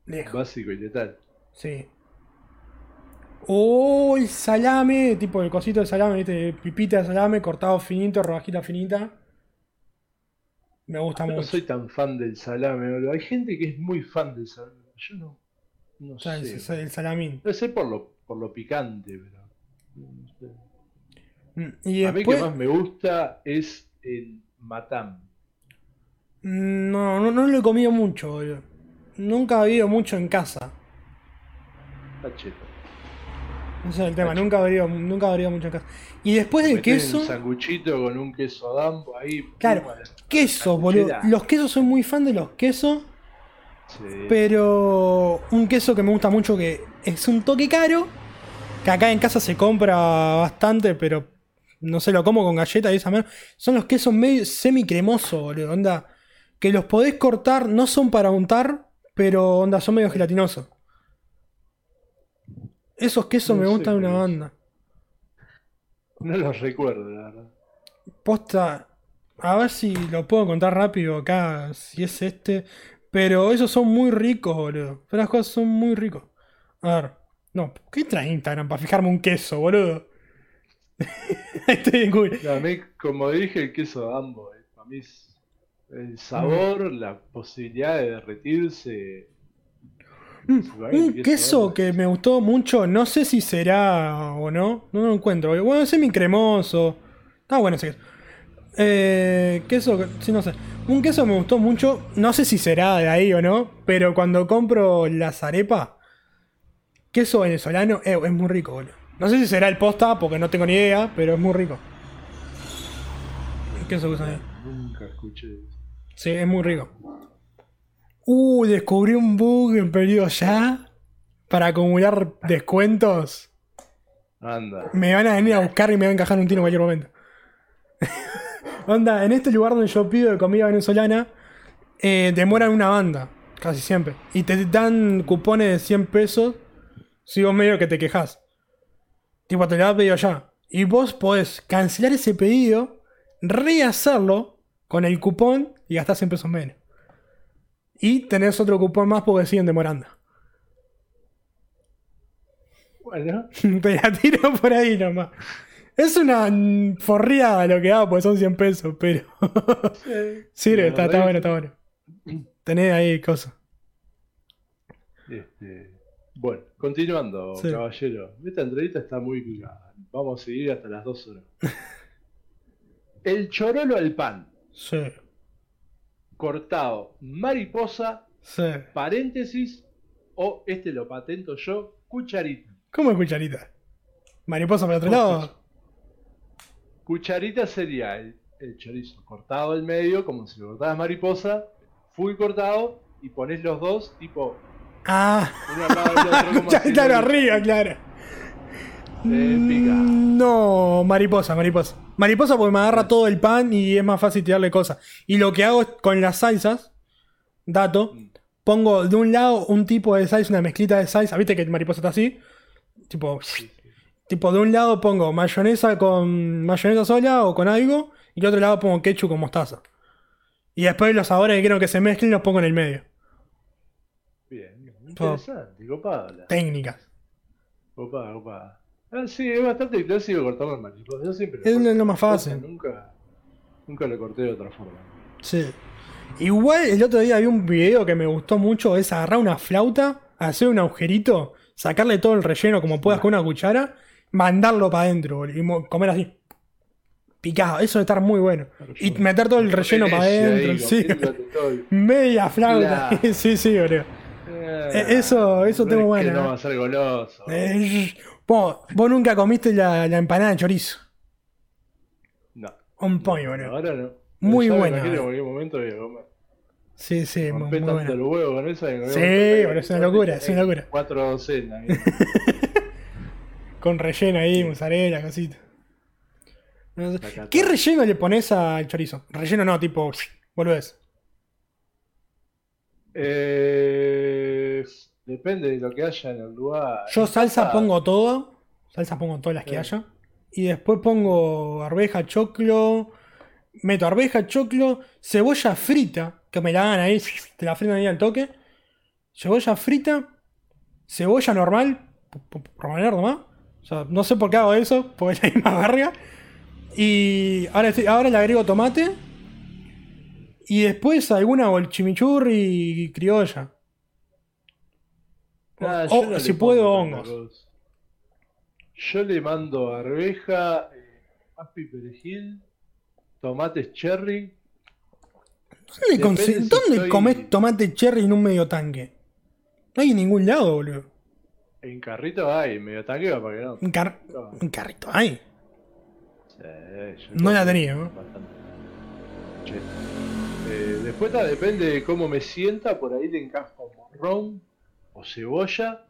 Lejos. Básico y letal. Sí. Oh, el salame, tipo el cosito de salame, ¿viste? Pipita de salame, cortado finito, robajita finita. Me gusta Yo no mucho. soy tan fan del salame, boludo. Hay gente que es muy fan del salame. Yo no. No O sea, sé. el salamín. Debe ser por lo, por lo picante, pero. no sé. Mm, Y A mí después. que más me gusta es el matam. Mm, No, no, no lo he comido mucho, boludo. Nunca he ido mucho en casa. Está cheto. Ese es el tema, nunca ido, nunca mucho en casa. Y después del queso, Un sanguchito con un queso dambo ahí. Claro, quesos, boludo. Los quesos, soy muy fan de los quesos, Sí. pero un queso que me gusta mucho que es un toque caro, que acá en casa se compra bastante, pero no sé, lo como con galletas y esa mano. Son los quesos medio semi cremosos, boludo. Onda, que los podés cortar, no son para untar, pero onda, son medio gelatinosos. Esos quesos No me gustan una banda. No los recuerdo, la verdad. Posta, a ver si lo puedo contar rápido acá, si es este. Pero esos son muy ricos, boludo. Pero las cosas son muy ricos. A ver, no, ¿qué trae Instagram para fijarme un queso, boludo? *laughs* Estoy en Google. A mí, como dije, el queso dambo. eh, Para mí es el sabor, la posibilidad de derretirse. Mm, un queso que me gustó mucho, no sé si será o no, no lo encuentro. Bueno, semi cremoso. Está bueno ese queso. Eh, queso, que- sí, no sé. Un queso que me gustó mucho, no sé si será de ahí o no, pero cuando compro las arepas, queso venezolano, eh, es muy rico, boludo. No sé si será el posta, porque no tengo ni idea, pero es muy rico. El queso que usan ahí. Nunca escuché eso. Sí, es muy rico. Uh, descubrí un bug en periodo ya. Para acumular descuentos. Anda. Me van a venir a buscar y me van a encajar un tiro en cualquier momento. *laughs* Onda, en este lugar donde yo pido de comida venezolana, eh, demoran una banda. Casi siempre. Y te dan cupones de 100 pesos si vos medio que te quejas. Tipo, te lo da pedido ya. Y vos podés cancelar ese pedido, rehacerlo con el cupón y gastar 100 pesos menos. Y tenés otro cupón más porque siguen demorando. Bueno, *laughs* Te la tiro por ahí nomás. Es una forriada lo que hago porque son 100 pesos, pero *laughs* sirve, está, está bueno, está bueno. Tenés ahí cosas. este, bueno, continuando, Sí. caballero. Esta entrevista está muy picada. Vamos a seguir hasta las 2 horas. *laughs* El chorolo al pan, Sí, cortado, mariposa, sí. paréntesis, o este lo patento yo, cucharita. ¿Cómo es cucharita? ¿Mariposa para otro lado? Cucharita sería el, el chorizo cortado al medio, como si lo cortaras mariposa, full cortado, y pones los dos, tipo, Ah, uno al lado del otro, como *laughs* cucharita haciendo- arriba, claro. Eh. Mm, No, mariposa, mariposa. Mariposa porque me agarra todo el pan y es más fácil tirarle cosas. Y lo que hago es con las salsas, dato, Mm. pongo de un lado un tipo de salsa, una mezclita de salsa, viste que mariposa está así, tipo, tipo de un lado pongo mayonesa con mayonesa sola o con algo, y del otro lado pongo ketchup con mostaza. Y después los sabores que quiero que se mezclen los pongo en el medio. Bien, interesante, copada. Técnicas. Copada, copada. Ah, sí, es bastante clásico cortarlo. Yo siempre Es lo más fácil. Nunca, nunca lo corté de otra forma. Sí. Igual el otro día vi un video que me gustó mucho, es agarrar una flauta, hacer un agujerito, sacarle todo el relleno como puedas con una cuchara, mandarlo para adentro boludo, y comer así. Picado, eso debe estar muy bueno. Y meter todo el relleno para adentro, sí. *laughs* Media flauta. Claro. *laughs* sí, sí, boludo. Ah, Eh, eso- eso tengo es que No ¿eh? va a ser goloso. Eh, vos, vos nunca comiste la, la empanada de chorizo. No. Un pollo, boludo. Ahora no. Muy buena, imagino eh. en cualquier momento voy a comer. Sí, sí, muy, muy buena. los huevos con eso. Sí, es una locura, es una locura. Cuatro docenas. *laughs* Con relleno ahí, mozzarella, cosita. ¿Qué relleno le pones al chorizo? Relleno no, tipo, volvés. Eh, depende de lo que haya en el lugar. Yo salsa pongo todo. Salsa pongo todas las que haya. Y después pongo arveja, choclo. Meto arveja, choclo, cebolla frita, que me la hagan ahí, *laughs* te la fritan ahí al toque. Cebolla frita, cebolla normal, p- O sea, no sé por qué hago eso, porque es la misma verga. Y ahora, le agrego tomate. Y después alguna o el chimichurri y criolla. Ah, O- no o si puedo, hongos. Yo le mando arveja, eh, api perejil, tomates cherry. ¿Dónde, si ¿dónde estoy- comés tomate cherry en un medio tanque? No hay en ningún lado, boludo. En carrito hay, medio tanque va para que no. Un, car- No. carrito hay. Sí, yo No la tenía, ¿no? Eh, después ta, depende de cómo me sienta, por ahí le encajo morrón o cebolla,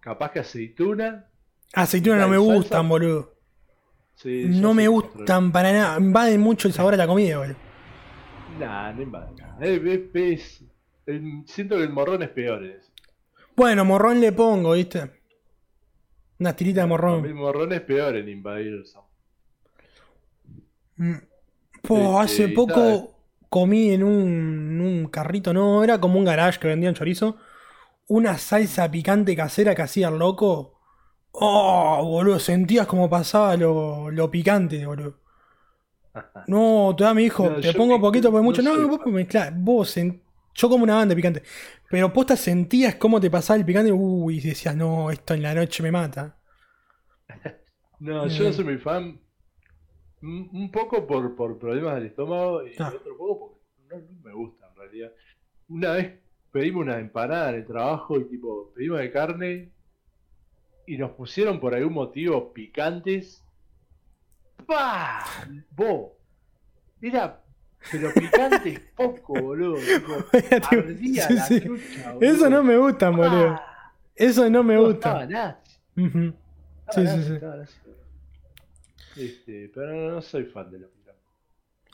capaz que aceituna. Aceitunas no me ¿Salsa? gustan, boludo. Sí, No me gustan para nada. Invaden mucho el sabor a la comida, boludo. Nah, no invade nada. Es- es- es- el- siento que el morrón es peor. Es. Bueno, morrón le pongo, ¿viste? Una tirita de El morrón. morrón es peor en invadir. Mm. Po, Este, hace poco tal. comí en un, en un carrito, no, era como un garage que vendían chorizo. Una salsa picante casera que hacía el loco. Oh, boludo, sentías como pasaba lo, lo picante, boludo. *laughs* No, te da mi hijo, No, te pongo pic- poquito porque no mucho. No, vos fan. mezclá, vos sen- yo como una banda de picante. Pero posta sentías cómo te pasaba el picante, uy, y decías, no, esto en la noche me mata. *laughs* No, yo no Mm. soy muy fan. Un poco por, por problemas del estómago y Ah. otro poco porque no, no me gusta en realidad. Una vez pedimos una empanada en el trabajo y tipo, pedimos de carne y nos pusieron por algún motivo picantes. ¡Pah! Vos. Era, pero picantes poco, boludo. *laughs* Tipo, ardía Sí, la boludo. Eso no me boludo. ¡Ah! Eso no me No, gusta. estaba nazi. Ujú. Estaba Sí, sí, nazi, sí. estaba nazi. Este, pero no, no soy fan de los picantes.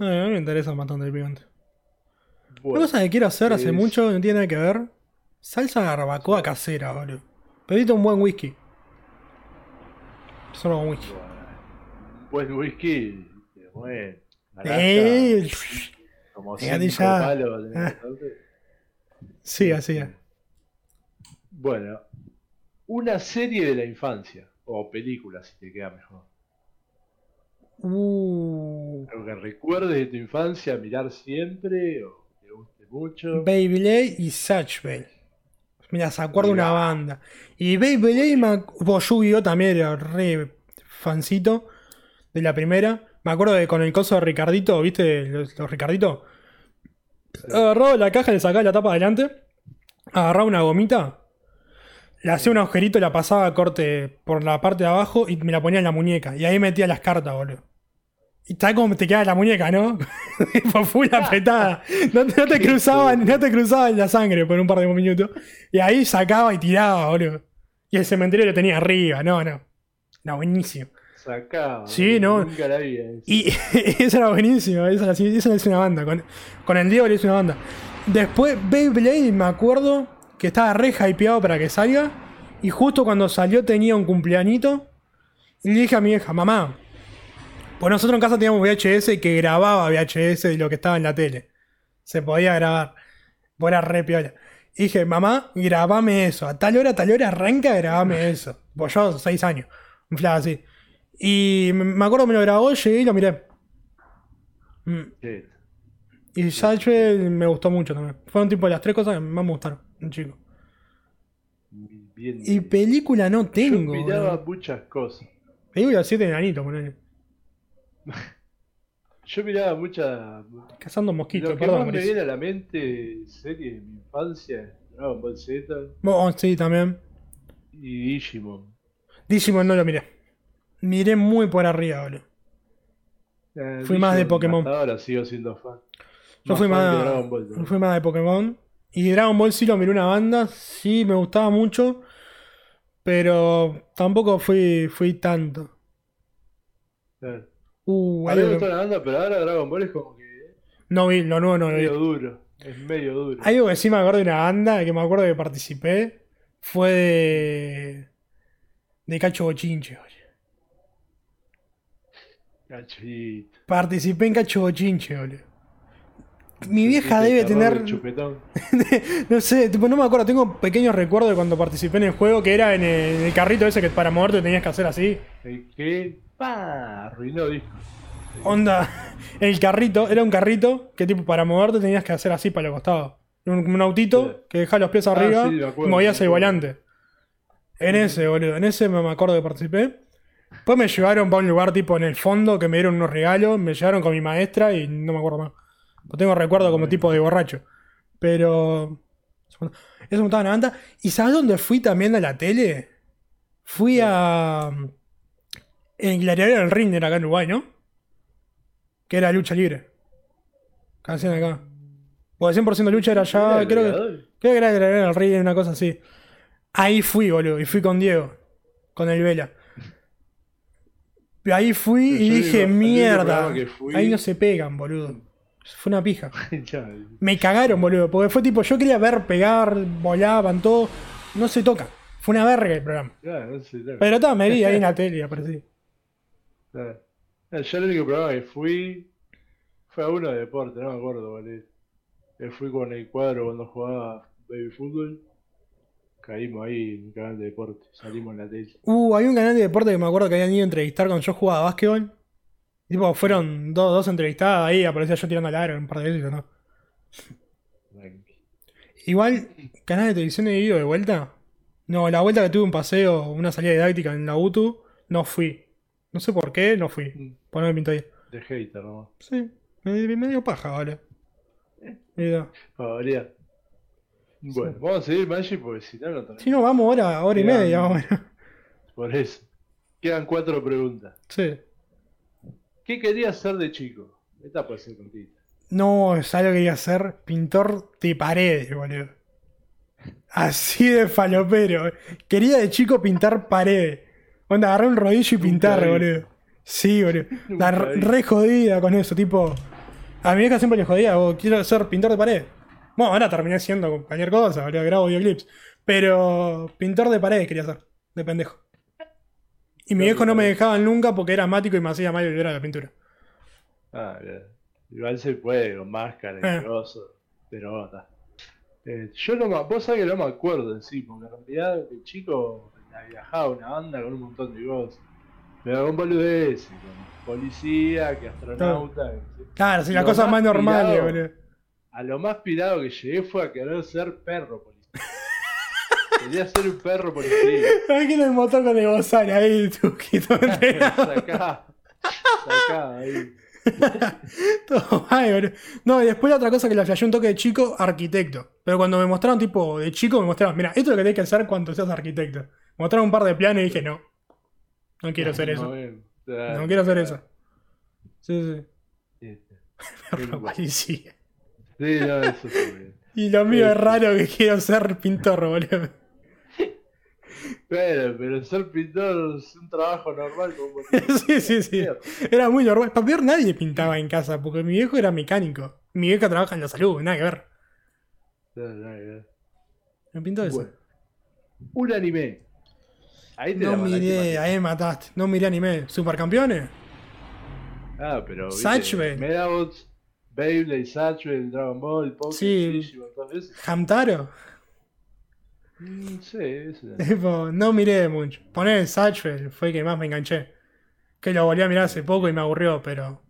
Eh, a mí me interesa bastante el picante. Una cosa que quiero hacer hace es- mucho, no tiene nada que ver. Salsa barbacoa casera, boludo. Pedite un buen whisky. Solo con whisky. buen whisky, eh, bueno. Eh, como palos Ah. sí, así es. Bueno, una serie de la infancia, o película si te queda mejor. Uh, Algo que recuerdes de tu infancia, mirar siempre, o que te guste mucho. Beyblade y Satchel. Mira, se acuerda Mirá. una banda. Y Beyblade, me ac- bueno, Yu-Gi-Oh! también era re fancito de la primera. Me acuerdo de con el coso de Ricardito, ¿viste? Los, los Ricardito. Agarraba la caja, le sacaba la tapa adelante. Agarraba una gomita. Le hacía un agujerito, la pasaba a corte por la parte de abajo y me la ponía en la muñeca. Y ahí metía las cartas, boludo. Y tal como te queda la muñeca, ¿no? *laughs* Tipo, full apretada. No te cruzaban, no te cruzaban la sangre por un par de minutos. Y ahí sacaba y tiraba, boludo. Y el cementerio lo tenía arriba, no, no. No, buenísimo. Sacaba. Sí, no. Nunca la vi. eh. Y *laughs* eso era buenísimo, esa, esa le hice una banda. Con, con el Diego le hice una banda. Después Beyblade, me acuerdo que estaba re hypeado para que salga. Y justo cuando salió tenía un cumpleañito. Y le dije a mi vieja, mamá, pues nosotros en casa teníamos VHS que grababa VHS de lo que estaba en la tele. Se podía grabar. Pues era re piola. Y dije, mamá, grabame eso. A tal hora, a tal hora arranca, grabame eso. Pues yo, seis años. Un flash así. Y me- acuerdo me lo grabó, llegué y lo miré. Mm. Sí. Y Satchel me gustó mucho también. Fueron tipo las tres cosas que más me gustaron, un chico. Bien. Y película no tengo. Yo miraba muchas cosas. Película 7 de enanito, ponele. *laughs* Yo miraba muchas. Cazando mosquitos, Lo que perdón. más me viene a la mente, serie de mi infancia, Dragon Ball Z Oh, sí, también. y Digimon. Digimon no lo miré. Miré muy por arriba, boludo. Eh, Fui más de Pokémon. Ahora sigo siendo fan. Yo fui fan más, Dragon Ball, yo ¿no? fui más de Pokémon. Y Dragon Ball sí lo miré una banda, sí me gustaba mucho. Pero tampoco fui, fui tanto. Claro. Uh, A mí me gustó la banda, pero ahora Dragon Ball es como que no vi, lo nuevo no lo vi. medio duro. Es medio duro. Algo que sí me acuerdo de una banda que me acuerdo que participé fue de. de Cacho Bochinche. Cachito. Participé en Cacho Bochinche, boludo. Mi vieja debe tener. *laughs* No sé, tipo, no me acuerdo. Tengo pequeños recuerdos de cuando participé en el juego que era en el, en el carrito ese que para moverte tenías que hacer así. El que ¡pa! arruinó disco. Onda, *laughs* el carrito, era un carrito que tipo para moverte tenías que hacer así para los costados. Un, un autito Sí. que dejaba los pies Ah, arriba sí, me acuerdo, y movías el volante. En ese, boludo, en ese me me acuerdo que participé. Después me llevaron para un lugar tipo en el fondo que me dieron unos regalos, me llevaron con mi maestra y no me acuerdo más. No tengo recuerdo como tipo de borracho. Pero. Eso me gustaba la banda. ¿Y sabes dónde fui también a la tele? Fui a. En Gladiador del Ring, era acá en Uruguay, ¿no? Que era lucha libre. Canción acá. O de 100% lucha era allá. ¿Era Ah, Creo que, creo que era Gladiador del Ring, una cosa así. Ahí fui, boludo. Y fui con Diego. Con el Vela. Ahí fui Pero y dije, digo, mierda. fui- Ahí no se pegan, boludo. Fue una pija. *laughs* Ya, Me cagaron, boludo. Porque fue tipo, yo quería ver pegar, volaban, todo. No se toca. Fue una verga el programa. no. Pero estaba, me vi ahí en la *laughs* tele aparecí. Claro. Ah, Yo el único programa que fui fue a uno de deporte, no me acuerdo es. Que fui con el cuadro cuando jugaba baby fútbol. Caímos ahí en un canal de deporte, salimos en la tele. Uh, hay un canal de deporte que me acuerdo que habían ido a entrevistar cuando yo jugaba básquetbol. Y, tipo, fueron dos, dos entrevistadas ahí, aparecía yo tirando al aro un par de veces, ¿no? Igual, canal de televisión he ido de vuelta. No, la vuelta que tuve un paseo, una salida didáctica en la UTU, no fui. No sé por qué, no fui. Por no me pintó ahí. De hater nomás. Sí, me, me dio paja, vale. Mira. Para Bueno, vamos a seguir Magic porque si no, no tenemos. Si no, vamos ahora, hora y Quedan- media. Por eso. Quedan cuatro preguntas. Sí. ¿Qué querías ser de chico? Esta puede ser contigo. No, ¿sabes lo que quería hacer? Pintor de paredes, boludo. Así de falopero. Quería de chico pintar paredes. Onda, agarrar un rodillo y pintar, boludo. Sí, boludo. *laughs* La re jodida con eso, tipo. A mi vieja siempre le jodía, "Oh, quiero ser pintor de pared. Bueno, ahora terminé siendo cualquier cosa, boludo, grabo videoclips. Pero pintor de pared quería ser, de pendejo. Y mi viejo no me dejaban nunca porque era asmático y me hacía mal volver a la pintura. Ah. Igual se puede con máscara Eh. y cosas, pero está. Eh, yo no me, vos sabés que no me acuerdo en sí, porque en realidad de chico viajaba una banda con un montón de cosas. Pero con boludez, con policía, que astronauta. que- Claro, si las cosas más normales, boludo. A lo más pirado que llegué fue a querer ser perro policía. *laughs* Quería ser un perro policía. Ay, que en el motor con el bozal ahí, entrenado. *laughs* Sacá, sacá ahí. *laughs* Todo mal. No, y después la otra cosa que le flasheó un toque de chico, arquitecto. Pero cuando me mostraron tipo de chico, me mostraron, mira, esto es lo que tenés que hacer cuando seas arquitecto. Me mostraron un par de planes y dije, no. No quiero hacer eso. No, quiero hacer eso. Sí, sí. Este. Perro policía. Sí, no, eso sí. Y lo mío es sí. raro que quiero ser pintor, boludo. Pero, pero ser pintor es un trabajo normal como *laughs* Sí, sí, sí. Era muy normal. Para ver, nadie pintaba en casa, porque mi viejo era mecánico. Mi vieja trabaja en la salud, nada que ver. Me pintó eso. Bueno, un anime. Ahí te no miré, ahí me mataste. No miré anime. ¿Supercampeones? Ah, pero. ¿viste? Satchel. Medabots, Beyblade, Satchel, Dragon Ball, Pokémon, Sí. Digimon. ¿Hamtaro? Mm, sí, ese. Tipo, no miré mucho. Poné Satchel, fue el que más me enganché. Que lo volví a mirar hace poco y me aburrió, pero.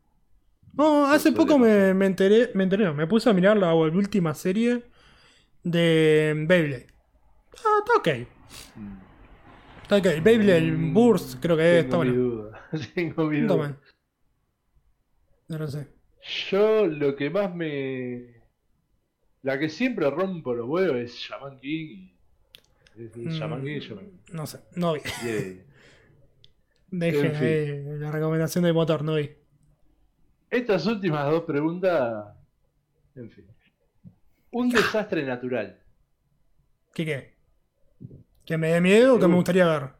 No, hace poco me, me enteré, me enteré, no, me puse a mirar la última serie de Beyblade. Ah, está ok. Está ok. Beyblade Mm, Burst creo que es, está Tengo mi bueno. duda. *laughs* Tengo mi duda. No lo sé. Yo lo que más me. La que siempre rompo los huevos es Shaman King. y- es- es Shaman King Shaman King. No sé, no vi. Yeah. *laughs* Dejen En fin. ahí la recomendación del motor, no vi. Estas últimas dos preguntas. En fin. Un desastre natural. ¿Qué qué? ¿Que me dé miedo o que me gustaría ver?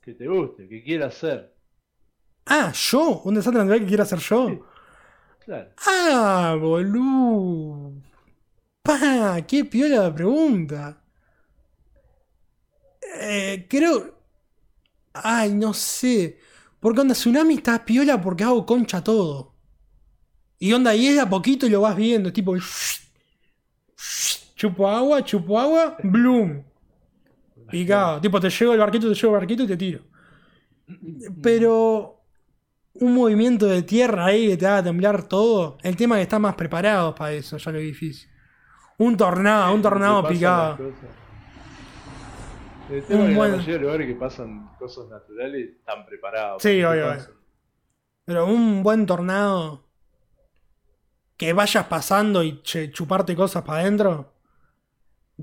Que te guste, que quieras hacer. Ah, yo, un desastre natural que quiera hacer yo. Sí. Claro. Ah, boludo. Pa, qué piola la pregunta. Eh, creo. Ay, no sé. Porque onda, Tsunami está piola porque hago concha todo. Y onda, y es de a poquito y lo vas viendo. Tipo. Chupo agua, chupo agua, bloom. Picado. Tipo, te llevo el barquito, te llevo el barquito y te tiro. Pero un movimiento de tierra ahí que te haga temblar todo. El tema es que está más preparado para eso, ya lo difícil. Un tornado, un tornado picado. El tema Un es que buen- la mayoría de lugares que pasan cosas naturales están preparados. Sí, obvio. Pero un buen tornado que vayas pasando y chuparte cosas para adentro.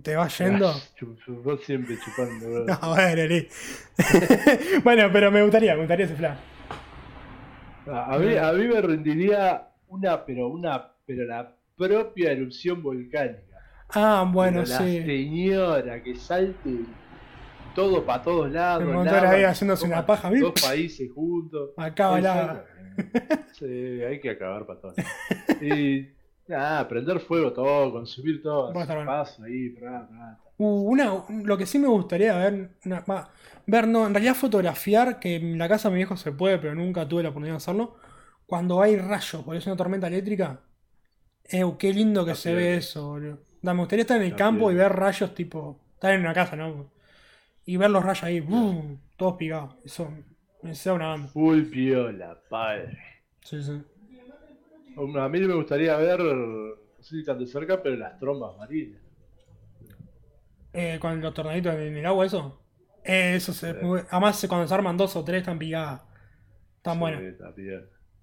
Te vas yendo. Vos siempre chupando. bro. *laughs* No, bueno, *laughs* bueno, pero me gustaría, me gustaría ese flash. A mí, a mí me rendiría una, pero una, pero la propia erupción volcánica. Ah, bueno, Pero la sí. señora que salte todo para todos lados. Lava, ahí haciéndose una paja, ¿viste? Dos países juntos. Acaba la. Sí, hay que acabar para todos. Y *laughs* nada, prender fuego todo, consumir todo. Paso ahí, pra, pra. Uh, una, un- lo que sí me gustaría ver, una- va, ver, no, en realidad fotografiar, que en la casa de mi viejo se puede, pero nunca tuve la oportunidad de hacerlo, cuando hay rayos, porque es una tormenta eléctrica. Eh, qué lindo que se ve eso, boludo. Da, me gustaría estar en el campo y ver rayos tipo, estar en una casa, ¿no? Y ver los rayos ahí, ¡bum! todos picados. Eso me sea una banda. Full piola, padre. Sí, sí. A mí me gustaría ver, no sé si tan de cerca, pero las trombas marinas. Eh, con los tornaditos en el agua, eso. Eh, eso se. Sí. además, cuando se arman dos o tres, están picadas. Están Sí, buenas. está.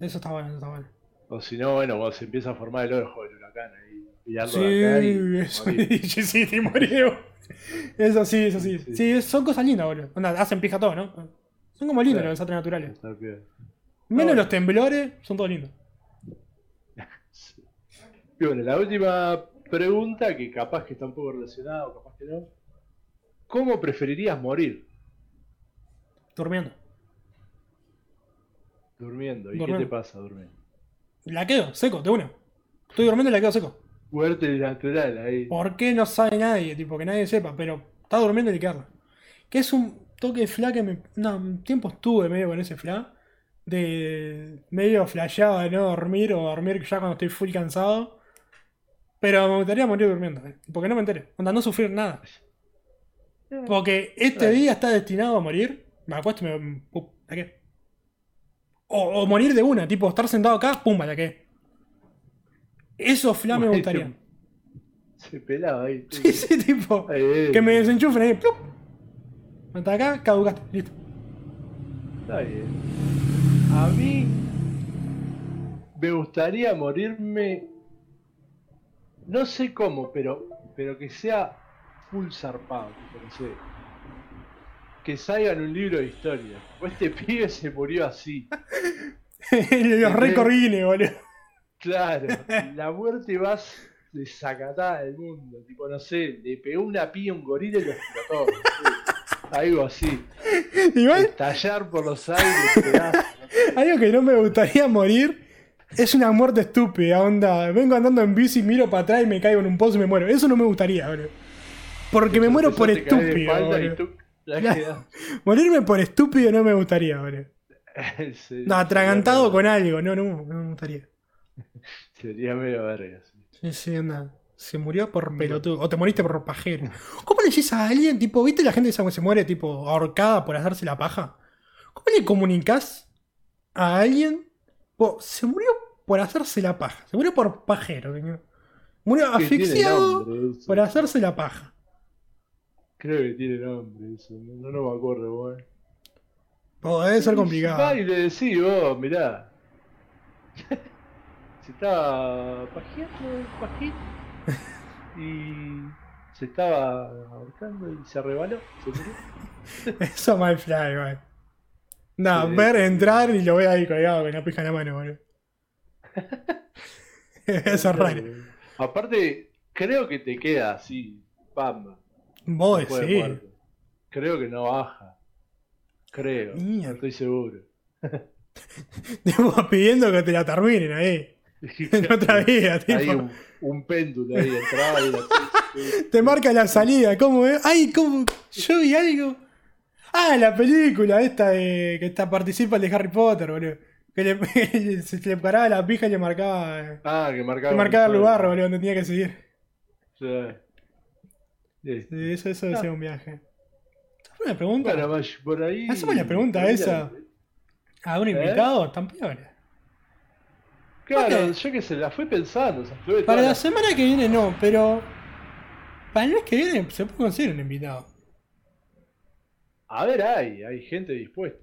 Eso está bueno, eso está bueno. O si no, bueno, cuando se empieza a formar el ojo del huracán ahí, pillando Sí, acá y eso, *laughs* sí, te. Eso sí, eso sí. Sí. Sí, son cosas lindas, boludo. Onda, hacen pija todo, ¿no? Son como lindos los desastres naturales. Menos bueno. los temblores, son todos lindos. Y bueno, la última pregunta, que capaz que está un poco relacionada o capaz que no. ¿Cómo preferirías morir? Durmiendo. Durmiendo. ¿Y qué te pasa durmiendo? La quedo, seco, de una. Estoy durmiendo y la quedo seco. Muerte natural ahí. ¿Por qué no sabe nadie? Tipo, que nadie sepa, pero está durmiendo y quedarla. Que es un toque de fla que me. No, un tiempo estuve medio con ese fla. De. medio flasheado de no dormir o dormir ya cuando estoy full cansado. Pero me gustaría morir durmiendo, eh, porque no me enteré. Onda, no sufrir nada. Porque este Claro. día está destinado a morir. Me acuesto y me. pum, ¿a qué? O, o morir de una, tipo, estar sentado acá, pum, ¿a qué? Eso fla me gustaría. Se pelaba ahí. *laughs* Sí, sí, tipo. Ahí, Que me desenchufen ahí. ¡plup! Hasta acá, caducaste. Listo. Está bien. A mí me gustaría morirme. No sé cómo, pero, pero que sea full zarpado, tipo, no sé. Que salga en un libro de historia. O este *laughs* pibe se murió así. *laughs* Los recorrines, boludo. Claro, la muerte más desacatada del mundo. Tipo, no sé, le pegó una pía a un gorila y lo explotó. sé. Algo así. *laughs* Igual, Estallar por los aires, pedazos, no sé. algo que no me gustaría morir es una muerte estúpida, onda. Vengo andando en bici, miro para atrás y me caigo en un pozo y me muero. Eso no me gustaría, boludo. Porque me muero por estúpido, boludo. tú la *laughs* Morirme por estúpido no me gustaría, boludo. *laughs* Sí, No, atragantado con algo, no, no, no me gustaría. *laughs* Sería medio verga. sí. Sí, sí, anda. Se murió por pelotudo. O te moriste por pajero. ¿Cómo le decís a alguien, tipo, viste la gente que se muere, tipo, ahorcada por hacerse la paja? ¿Cómo le comunicás a alguien? Po, se murió por hacerse la paja. Se murió por pajero, señor. Murió asfixiado por hacerse la paja. Creo que tiene nombre eso. No, no me acuerdo, weón. Po, debe ser complicado. y le decís, vos, mirá. *laughs* se estaba pajeando, pajito. Y se estaba ahorcando y se rebaló. Se murió. *laughs* Eso mal fly. No, Sí. ver entrar y lo veo ahí colgado con la pija en la mano, boludo. *laughs* Eso es raro. Aparte, creo que te queda así, pamba. Vos sí. Creo que no baja. Creo. Mierda. Estoy seguro. *laughs* Tipo, pidiendo que te la terminen ahí. *laughs* En otra vida, tipo. Hay un, un péndulo ahí, entraba y la... Te marca la salida, ¿cómo es? ¡Ay, cómo! Yo vi algo. Ah, la película esta de que está, participa el de Harry Potter, boludo. Que le, *laughs* se le paraba la pija y le marcaba, Ah, que marcaba. le marcaba el lugar, boludo, donde tenía que seguir. Sí. Sí. Sí, eso, eso ser un viaje. ¿Hacemos una pregunta? Bueno, por ahí. Hacemos la pregunta esa. ¿A un ¿Eh? invitado? Tan peor. Claro, yo que se la fui pensando. O sea, estuve Para la la- semana que viene no, pero. Para el mes que viene se puede conseguir un invitado. A ver, hay, hay gente dispuesta.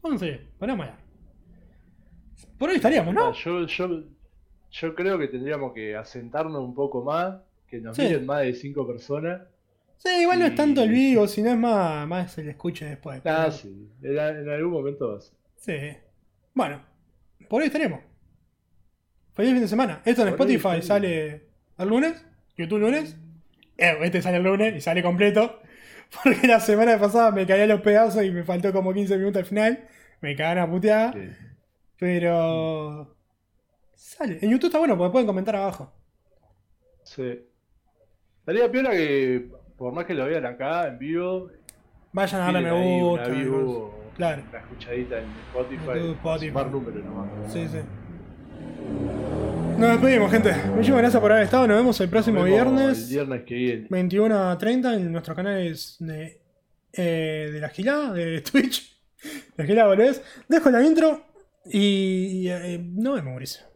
Conseguir, ponemos ya. Por hoy estaríamos, ¿no? Yo, yo, yo creo que tendríamos que asentarnos un poco más, que nos Sí. miren más de cinco personas. Sí, igual no es tanto el vivo, sino es más, más el escuche después. Ah, pero- sí, en, en algún momento va a ser. Sí. Bueno, por hoy estaremos. Feliz fin de semana. Esto en Por Spotify sale el lunes, YouTube lunes. Eh, este sale el lunes y sale completo. *laughs* Porque la semana pasada me caí a los pedazos y me faltó como 15 minutos al final. Me cagaron a puteada. Sí. Pero. Sale. En YouTube está bueno porque pueden comentar abajo. Sí. Estaría piola que, por más que lo vean acá en vivo, Vayan a darle me gusta. una Claro. una escuchadita en Spotify. YouTube, Spotify. Sumar números nomás. Sí, sí. Nos despedimos, gente. Muchísimas gracias por haber estado. Nos vemos el próximo vemos viernes. El viernes que viene. 21 a 30 en nuestro canal es de, eh, de la gilada, de Twitch. *laughs* La gilada, volvés. Dejo la intro y, y, eh, no me Mauricio.